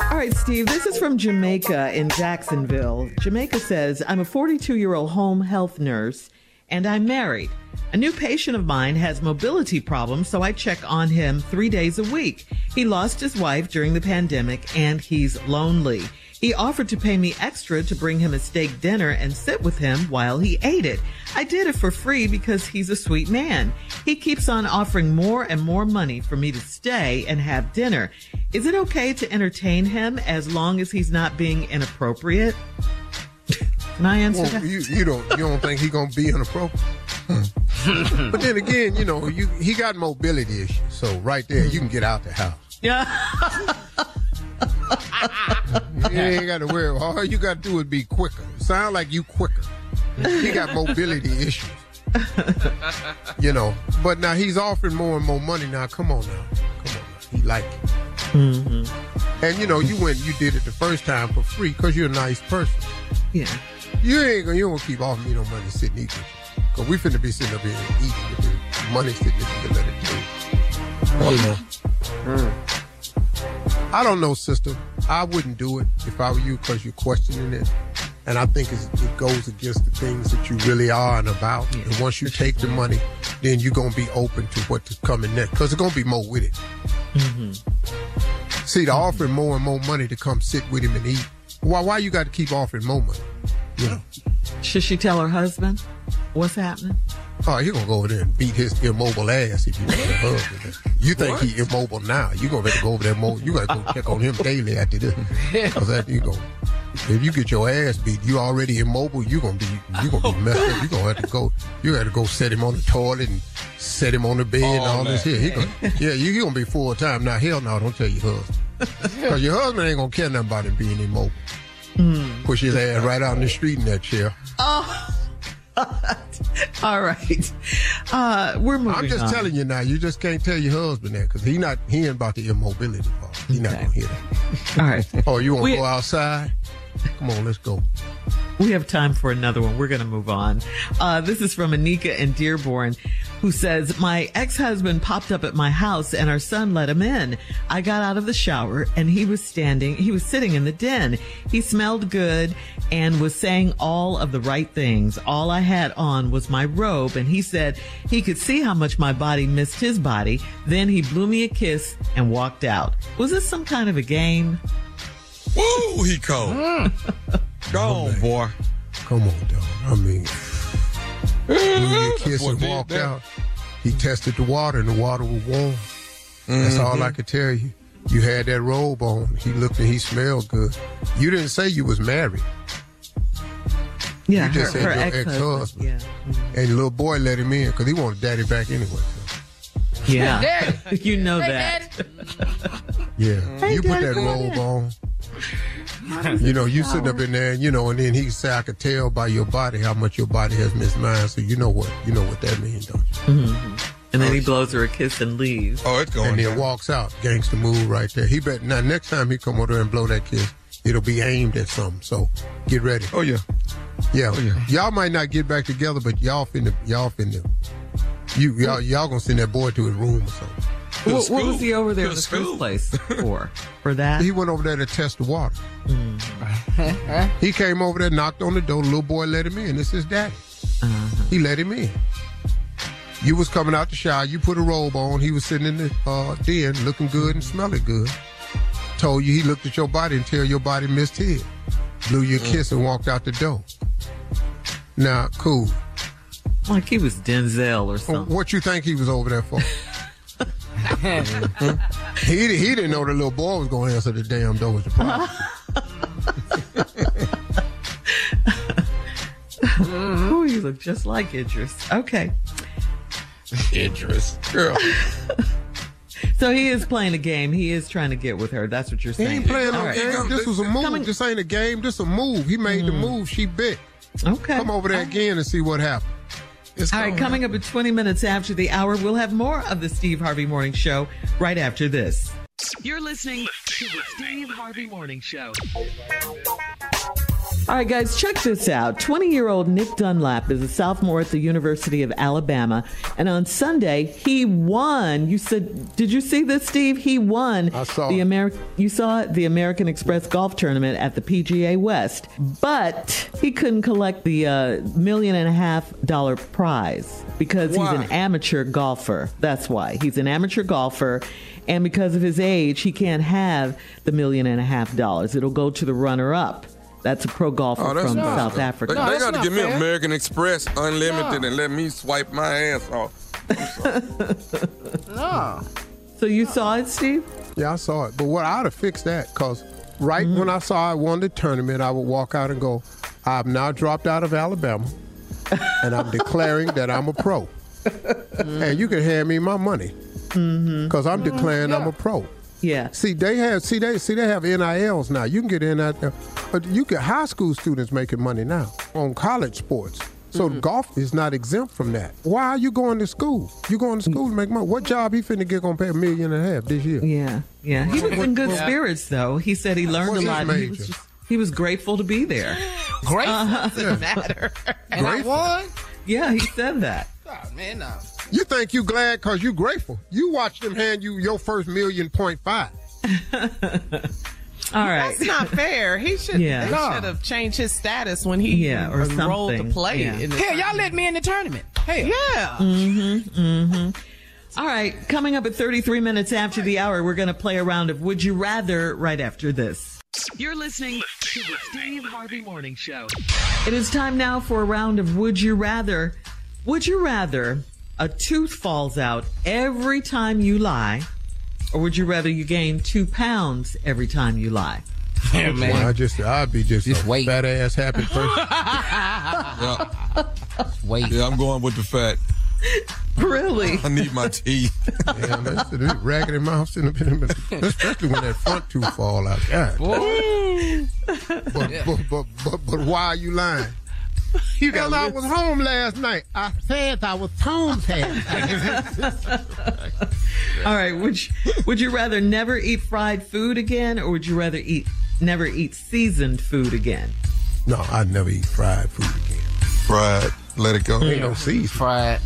All right, Steve, this is from Jamaica in Jacksonville. Jamaica says, I'm a 42 year old home health nurse and I'm married. A new patient of mine has mobility problems, so I check on him three days a week. He lost his wife during the pandemic and he's lonely. He offered to pay me extra to bring him a steak dinner and sit with him while he ate it. I did it for free because he's a sweet man. He keeps on offering more and more money for me to stay and have dinner. Is it okay to entertain him as long as he's not being inappropriate? Can I answer well, that? You, you don't you don't think he's gonna be inappropriate? Hmm. but then again, you know, you he got mobility issues, so right there you can get out the house. Yeah. you ain't got to worry. All you got to do is be quicker. Sound like you quicker. He got mobility issues. you know, but now he's offering more and more money. Now, come on now, come on. Now. He like it. Mm-hmm. And you know, you went, you did it the first time for free because you're a nice person. Yeah. You ain't gonna, you don't keep offering me no money sitting eating. Cause we finna be sitting up here eating with the money sitting in the let it do. Oh, no. Mm. I don't know, sister. I wouldn't do it if I were you because you're questioning it. And I think it goes against the things that you really are and about. Yeah. And once you take the money, then you're going to be open to what's coming next because there's going to be more with it. Mm-hmm. See, to mm-hmm. offering more and more money to come sit with him and eat. Why, why you got to keep offering more money? You know? Should she tell her husband what's happening? Oh, he gonna go over there and beat his immobile ass if you want a husband. You think what? he immobile now? You gonna have to go over there more. You gotta go check on him daily after this. Cause after you go, if you get your ass beat, you already immobile. You gonna be you gonna be messed up. You gonna have to go. You got to go set him on the toilet and set him on the bed oh, and all man. this here. He gonna, yeah, you you gonna be full time now. Hell no, don't tell your husband. Cause your husband ain't gonna care nothing about him being immobile. Mm. Push his ass right out in the street in that chair. Oh. All right. Uh, we're moving I'm just on. telling you now. You just can't tell your husband that because he not he ain't about the immobility part. He okay. not gonna hear that. All right. Oh, you want to go outside? Come on, let's go. We have time for another one. We're going to move on. Uh, this is from Anika in Dearborn who says, My ex husband popped up at my house and our son let him in. I got out of the shower and he was standing, he was sitting in the den. He smelled good and was saying all of the right things. All I had on was my robe and he said he could see how much my body missed his body. Then he blew me a kiss and walked out. Was this some kind of a game? Woo, he cold. Mm. Go on, boy. Come on, dog. I mean, blew your kiss and walked out. He tested the water, and the water was warm. Mm-hmm. That's all I could tell you. You had that robe on. He looked and he smelled good. You didn't say you was married. Yeah, you just her, said her your ex-husband. ex-husband. Yeah. Mm-hmm. And the little boy let him in because he wanted daddy back anyway. So. Yeah, you know hey, that. yeah, Hey, you put Daddy, that come on robe on. You know, you sitting up in there, you know, and then he say, "I could tell by your body how much your body has missed mine." So you know what, you know what that means, don't you? Mm-hmm. And then he blows her a kiss and leaves. Oh, it's going. and then down. walks out. Gangster move right there. He bet now next time he come over there and blow that kiss, it'll be aimed at something. So get ready. Oh yeah. Yeah. Oh, yeah. Y'all might not get back together, but y'all finna y'all finna you y'all y'all gonna send that boy to his room or something. What, what was he over there in the school. first place for? For that? He went over there to test the water. Mm. He came over there, knocked on the door. The little boy let him in. It's his daddy. Uh-huh. He let him in. You was coming out the shower. You put a robe on. He was sitting in the uh, den, looking good and smelling good. Told you he looked at your body until your body missed his. Blew you a kiss and walked out the door. Now, cool. Like he was Denzel or something. What you think he was over there for? he he didn't know the little boy was going to answer the damn door was the problem. Ooh, you look just like Idris. Okay. Idris. Girl. So he is playing a game. He is trying to get with her. That's what you're He saying. ain't playing no All right. game. This was a move. This ain't a game. This a move. He made the hmm. move. She bit. Okay. Come over there again and see what happened. All right, coming up at 20 minutes after the hour, we'll have more of the Steve Harvey Morning Show right after this. You're listening to the Steve Harvey Morning Show. All right, guys, check this out. 20 year old Nick Dunlap is a sophomore at the University of Alabama. And on Sunday, he won. You said, did you see this, Steve? He won I saw the. American, you saw it, the American Express Golf Tournament at the PGA West. But he couldn't collect the uh, million and a half dollar prize because Why? he's an amateur golfer. That's why. He's an amateur golfer. And because of his age, he can't have the million and a half dollars. It'll go to the runner up. That's a pro golfer Oh, from not South. Africa. They, they got to give me American Express Unlimited and let me swipe my ass off. No. So you saw it, Steve? Yeah, I saw it. But what I'd have fixed that because right Mm-hmm. when I saw I won the tournament, I would walk out and go, I've now dropped out of Alabama and I'm declaring that I'm a pro. And you can hand me my money because I'm declaring I'm a pro. Yeah. See, they have see they see they have NILs now. You can get in at, but you get high school students making money now on college sports. So Mm-hmm. golf is not exempt from that. Why are you going to school? You going to school to make money? What job he finna get gonna pay a million and a half this year? Yeah, yeah. He was in good Yeah. spirits, though. He said he learned What's a his lot. He was, just, he was grateful to be there. Grateful? Doesn't matter. And I won? Yeah, he said that. Man, no. You think you glad because you grateful. You watch them hand you your first million point five. All right. That's not fair. He should. Yeah. They No. should have changed his status when he Yeah, or enrolled something. to play. Yeah. In the Hell, y'all let me in the tournament. Hell. Yeah. Mm-hmm. Mm-hmm. All right. Coming up at 33 minutes after the hour, we're going to play a round of Would You Rather right after this. You're listening to the Steve Harvey Morning Show. It is time now for a round of Would You Rather. Would you rather a tooth falls out every time you lie, or would you rather you gain two pounds every time you lie? Yeah, Well, I just I'd be just, Just a wait. fat ass happy person. Yeah. Wait. Yeah, I'm going with the fat. Really? I need my teeth. yeah, man, that's a bit raggedy mouth, in a bit, especially when that front tooth fall out. God, but, but, but, but, but why are you lying? You Hell, I was home last night. I said I was home last. All right. Would you, would you rather never eat fried food again, or would you rather eat never eat seasoned food again? no, I'd never eat fried food again. Fried. Let it go. Ain't no seasoning. Fried.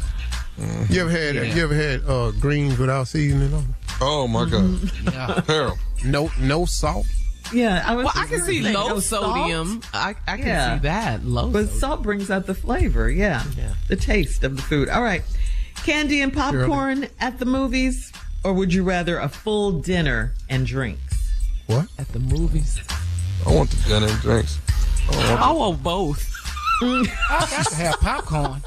You ever had Yeah. you ever had uh, greens without seasoning on? Oh my God. Yeah. Terrible. No, no salt. Yeah, I was. Well, I can see think low no sodium. salt. I, I can Yeah. see that low. But sodium. salt brings out the flavor, yeah. Yeah. The taste of the food. All right. Candy and popcorn at the movies, or would you rather a full dinner and drinks? What? at the movies. I want the dinner and drinks. I want both. I got to have popcorn.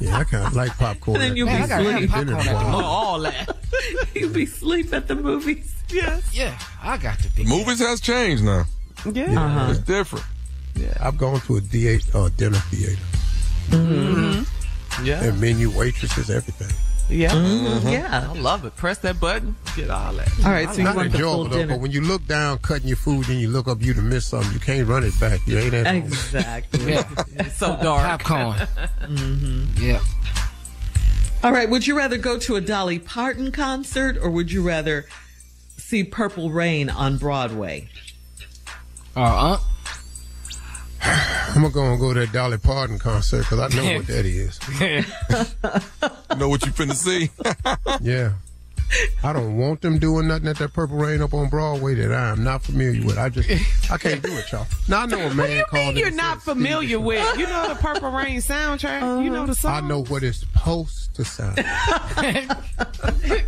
Yeah, I kind of like popcorn. And then you'll Man, be I gotta have popcorn at the movie. all that. You'll be sleep at the movies. Yes. Yeah, I got to be. Movies has changed now. Yeah. Uh-huh. It's different. Yeah, I've gone to a D- uh, dinner theater Mhm. Yeah. and menu waitresses, everything. Yeah. Mm-hmm. Yeah. I love it. Press that button. Get all that. All right, so you Not want the full enjoyable though, dinner. but when you look down cutting your food and you look up, you to miss something. You can't run it back. You ain't at home. Exactly. Yeah, It's so dark. popcorn. Mm-hmm. Yeah. All right, would you rather go to a Dolly Parton concert or would you rather see Purple Rain on Broadway? Uh, uh. I'm gonna go and go to that Dolly Parton concert because I know what that is. You know what you finna see? Yeah. I don't want them doing nothing at that Purple Rain up on Broadway that I am not familiar with. I just I can't do it, y'all. Now I know a man What do you called mean you're not familiar "Steve, with? You know the Purple Rain soundtrack? You know the song? I know what it's supposed to sound.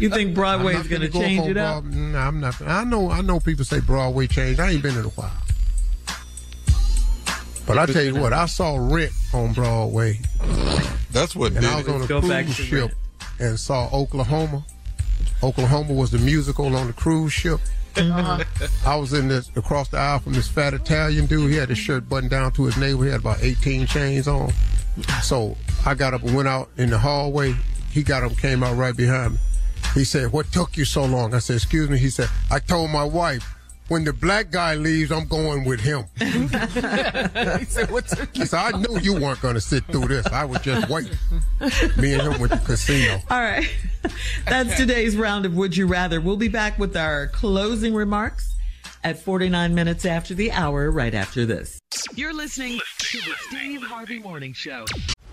You think Broadway is going to finna go change up it up? Broad- Nah, mm, I'm not. I know. I know people say Broadway changed. I ain't been in a while. But I tell you what, I saw Rent on Broadway. That's what and did I was it. on a Go back cruise to ship and saw Oklahoma. Oklahoma was the musical on the cruise ship. Uh-huh. I was in this across the aisle from this fat Italian dude. He had his shirt buttoned down to his navel. He had about 18 chains on. So I got up and went out in the hallway. He got up, came out right behind me. He said, "What took you so long?" I said, "Excuse me." He said, "I told my wife." When the black guy leaves, I'm going with him. he said, "What took He said, I knew you weren't going to sit through this. I was just waiting. Me and him went to casino. All right. That's today's round of Would You Rather. We'll be back with our closing remarks at 49 minutes after the hour, right after this. You're listening to the Steve Harvey Morning Show.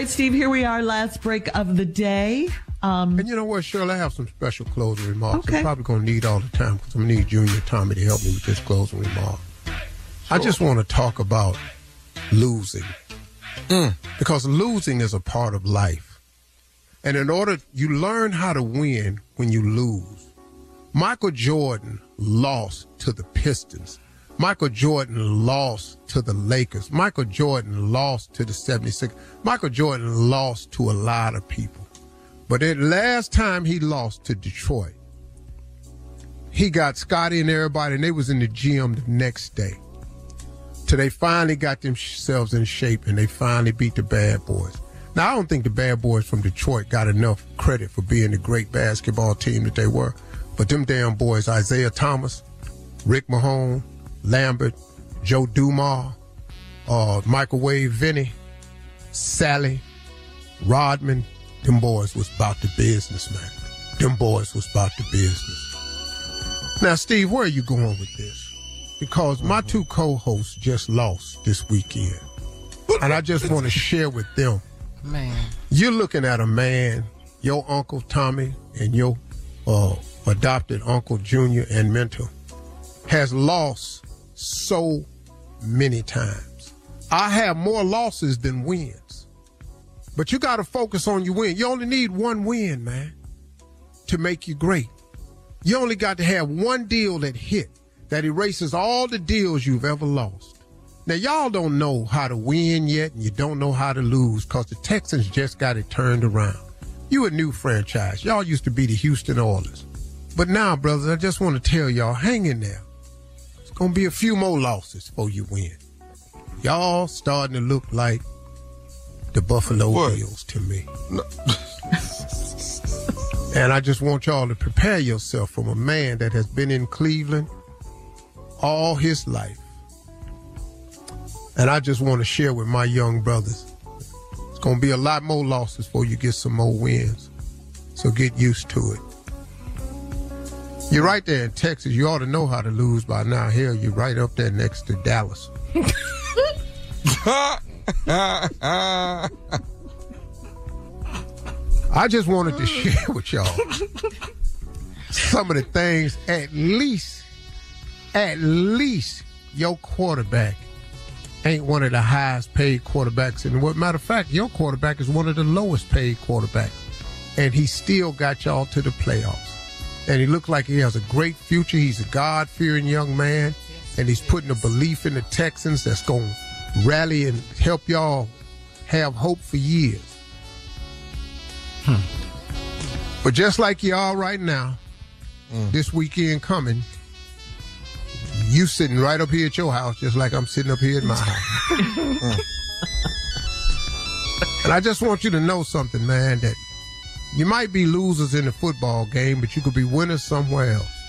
Right, Steve, here we are, last break of the day. Um, and you know what, Shirley, I have some special closing remarks. Okay. I'm probably going to need all the time because I'm going to need Junior Tommy to help me with this closing remark. I just want to talk about losing. Because losing is a part of life. And in order, you learn how to win when you lose. Michael Jordan lost to the Pistons. Michael Jordan lost to the Lakers. Michael Jordan lost to the 76. Michael Jordan lost to a lot of people. But the last time he lost to Detroit, he got Scottie and everybody, and they was in the gym the next day. Till they finally got themselves in shape and they finally beat the bad boys. Now I don't think the bad boys from Detroit got enough credit for being the great basketball team that they were. But them damn boys, Isiah Thomas, Rick Mahorn, Laimbeer, Joe Dumars, uh, Microwave Vinnie, Salley, Rodman, them boys was about the business, man. Them boys was about the business. Now, Steve, where are you going with this? Because my two co-hosts just lost this weekend. And I just want to share with them. Man. You're looking at a man, your uncle Tommy and your uh, adopted uncle Junior and mentor has lost so many times. I have more losses than wins. But you got to focus on your win. You only need one win, man, to make you great. You only got to have one deal that hit that erases all the deals you've ever lost. Now, y'all don't know how to win yet, and you don't know how to lose because the Texans just got it turned around. You a new franchise. Y'all used to be the Houston Oilers. But now, brothers, I just want to tell y'all, hang in there. To be a few more losses before you win. Y'all starting to look like the Buffalo Bills to me. and I just want y'all to prepare yourself from a man that has been in Cleveland all his life. And I just want to share with my young brothers. It's going to be a lot more losses before you get some more wins. So get used to it. You're right there in Texas. You ought to know how to lose by now. Hell, you're right up there next to Dallas. I just wanted to share with y'all some of the things, at least, at least your quarterback ain't one of the highest paid quarterbacks in what. Matter of fact, your quarterback is one of the lowest paid quarterbacks. And he still got y'all to the playoffs. And he looks like he has a great future. He's a God fearing young man. And he's putting a belief in the Texans that's going to rally and help y'all have hope for years. Hmm. But just like y'all right now, mm. this weekend coming, you sitting right up here at your house, just like I'm sitting up here at my house. and I just want you to know something, man, that you might be losers in the football game, but you could be winners somewhere else.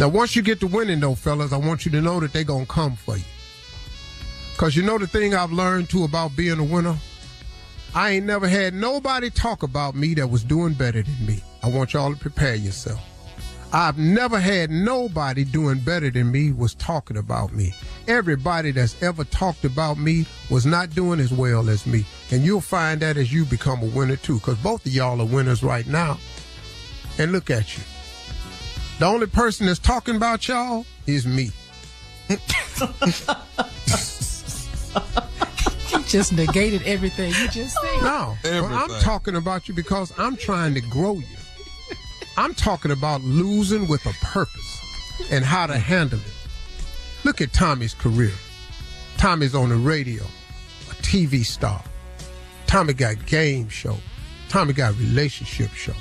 Now, once you get to winning, though, fellas, I want you to know that they're going to come for you. Because you know the thing I've learned, too, about being a winner? I ain't never had nobody talk about me that was doing better than me. I want y'all to prepare yourself. I've never had nobody doing better than me was talking about me. Everybody that's ever talked about me was not doing as well as me. And you'll find that as you become a winner too, because both of y'all are winners right now. And look at you. The only person that's talking about y'all is me. You just negated everything you just said. No, well, I'm talking about you because I'm trying to grow you. I'm talking about losing with a purpose and how to handle it. Look at Tommy's career. Tommy's on the radio, a TV star. Tommy got game show. Tommy got relationship show.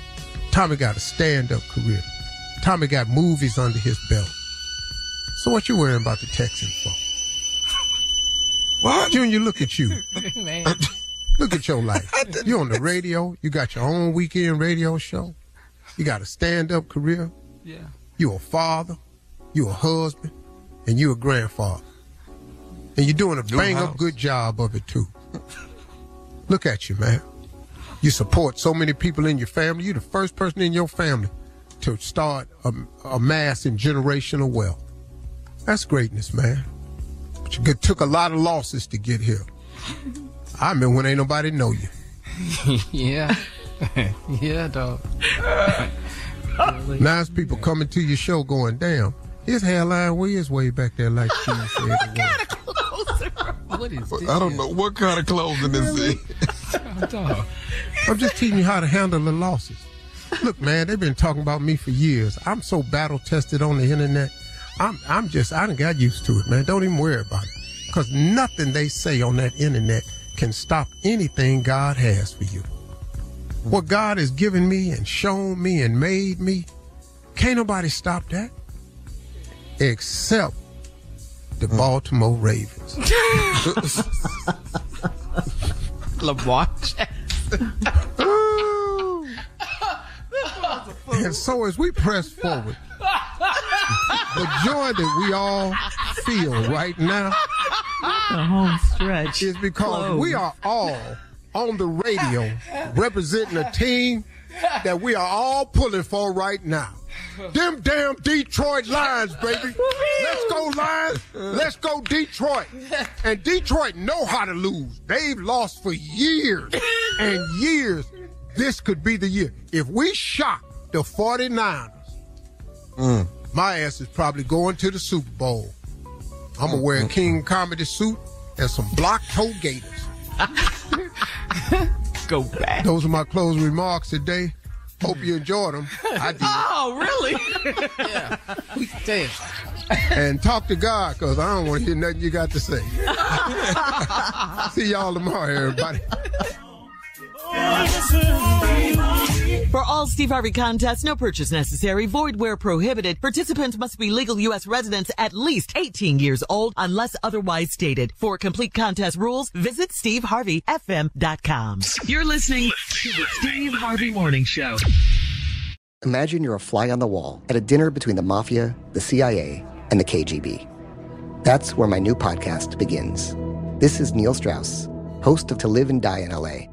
Tommy got a stand-up career. Tommy got movies under his belt. So what you worrying about the Texans for? What? Junior, look at you. Man. Look at your life. You're on the radio. You got your own weekend radio show. You got a stand-up career. Yeah. You a father. You a husband. And you a grandfather. And you're doing a New bang house. up good job of it too. Look at you, man. You support so many people in your family. You're the first person in your family to start amassing generational wealth. That's greatness, man. But you took a lot of losses to get here. I mean, when ain't nobody know you. yeah. yeah, dog. Now it's people coming to your show going, damn, his hairline was way back there like she said it was. What is this? I don't know what kind of clothing this is. dog? I'm just teaching you how to handle the losses. Look, man, they've been talking about me for years. I'm so battle tested on the internet. I'm I'm just I done got used to it, man. Don't even worry about it. Cause nothing they say on that internet can stop anything God has for you. What God has given me and shown me and made me, can't nobody stop that. Except the hmm. Baltimore Ravens. Lamar And so as we press forward, the joy that we all feel right now The home stretch. is because we are all on the radio representing a team that we are all pulling for right now. Them damn Detroit Lions, baby. Let's go Lions. Let's go Detroit. And Detroit know how to lose. They've lost for years and years. This could be the year. If we shock the 49ers, mm. my ass is probably going to the Super Bowl. I'm gonna wear a mm-hmm. King Comedy suit and some block toe gators. Go back. Those are my closing remarks today. Hope you enjoyed them. I did. Oh, really? yeah. Damn. and talk to God because I don't want to hear nothing you got to say. See y'all tomorrow, everybody. For all Steve Harvey contests, no purchase necessary, void where prohibited. Participants must be legal U.S. residents at least 18 years old unless otherwise stated. For complete contest rules, visit SteveHarveyFM.com. You're listening to the Steve Harvey Morning Show. Imagine you're a fly on the wall at a dinner between the mafia, the CIA, and the KGB. That's where my new podcast begins. This is Neil Strauss, host of To Live and Die in LA.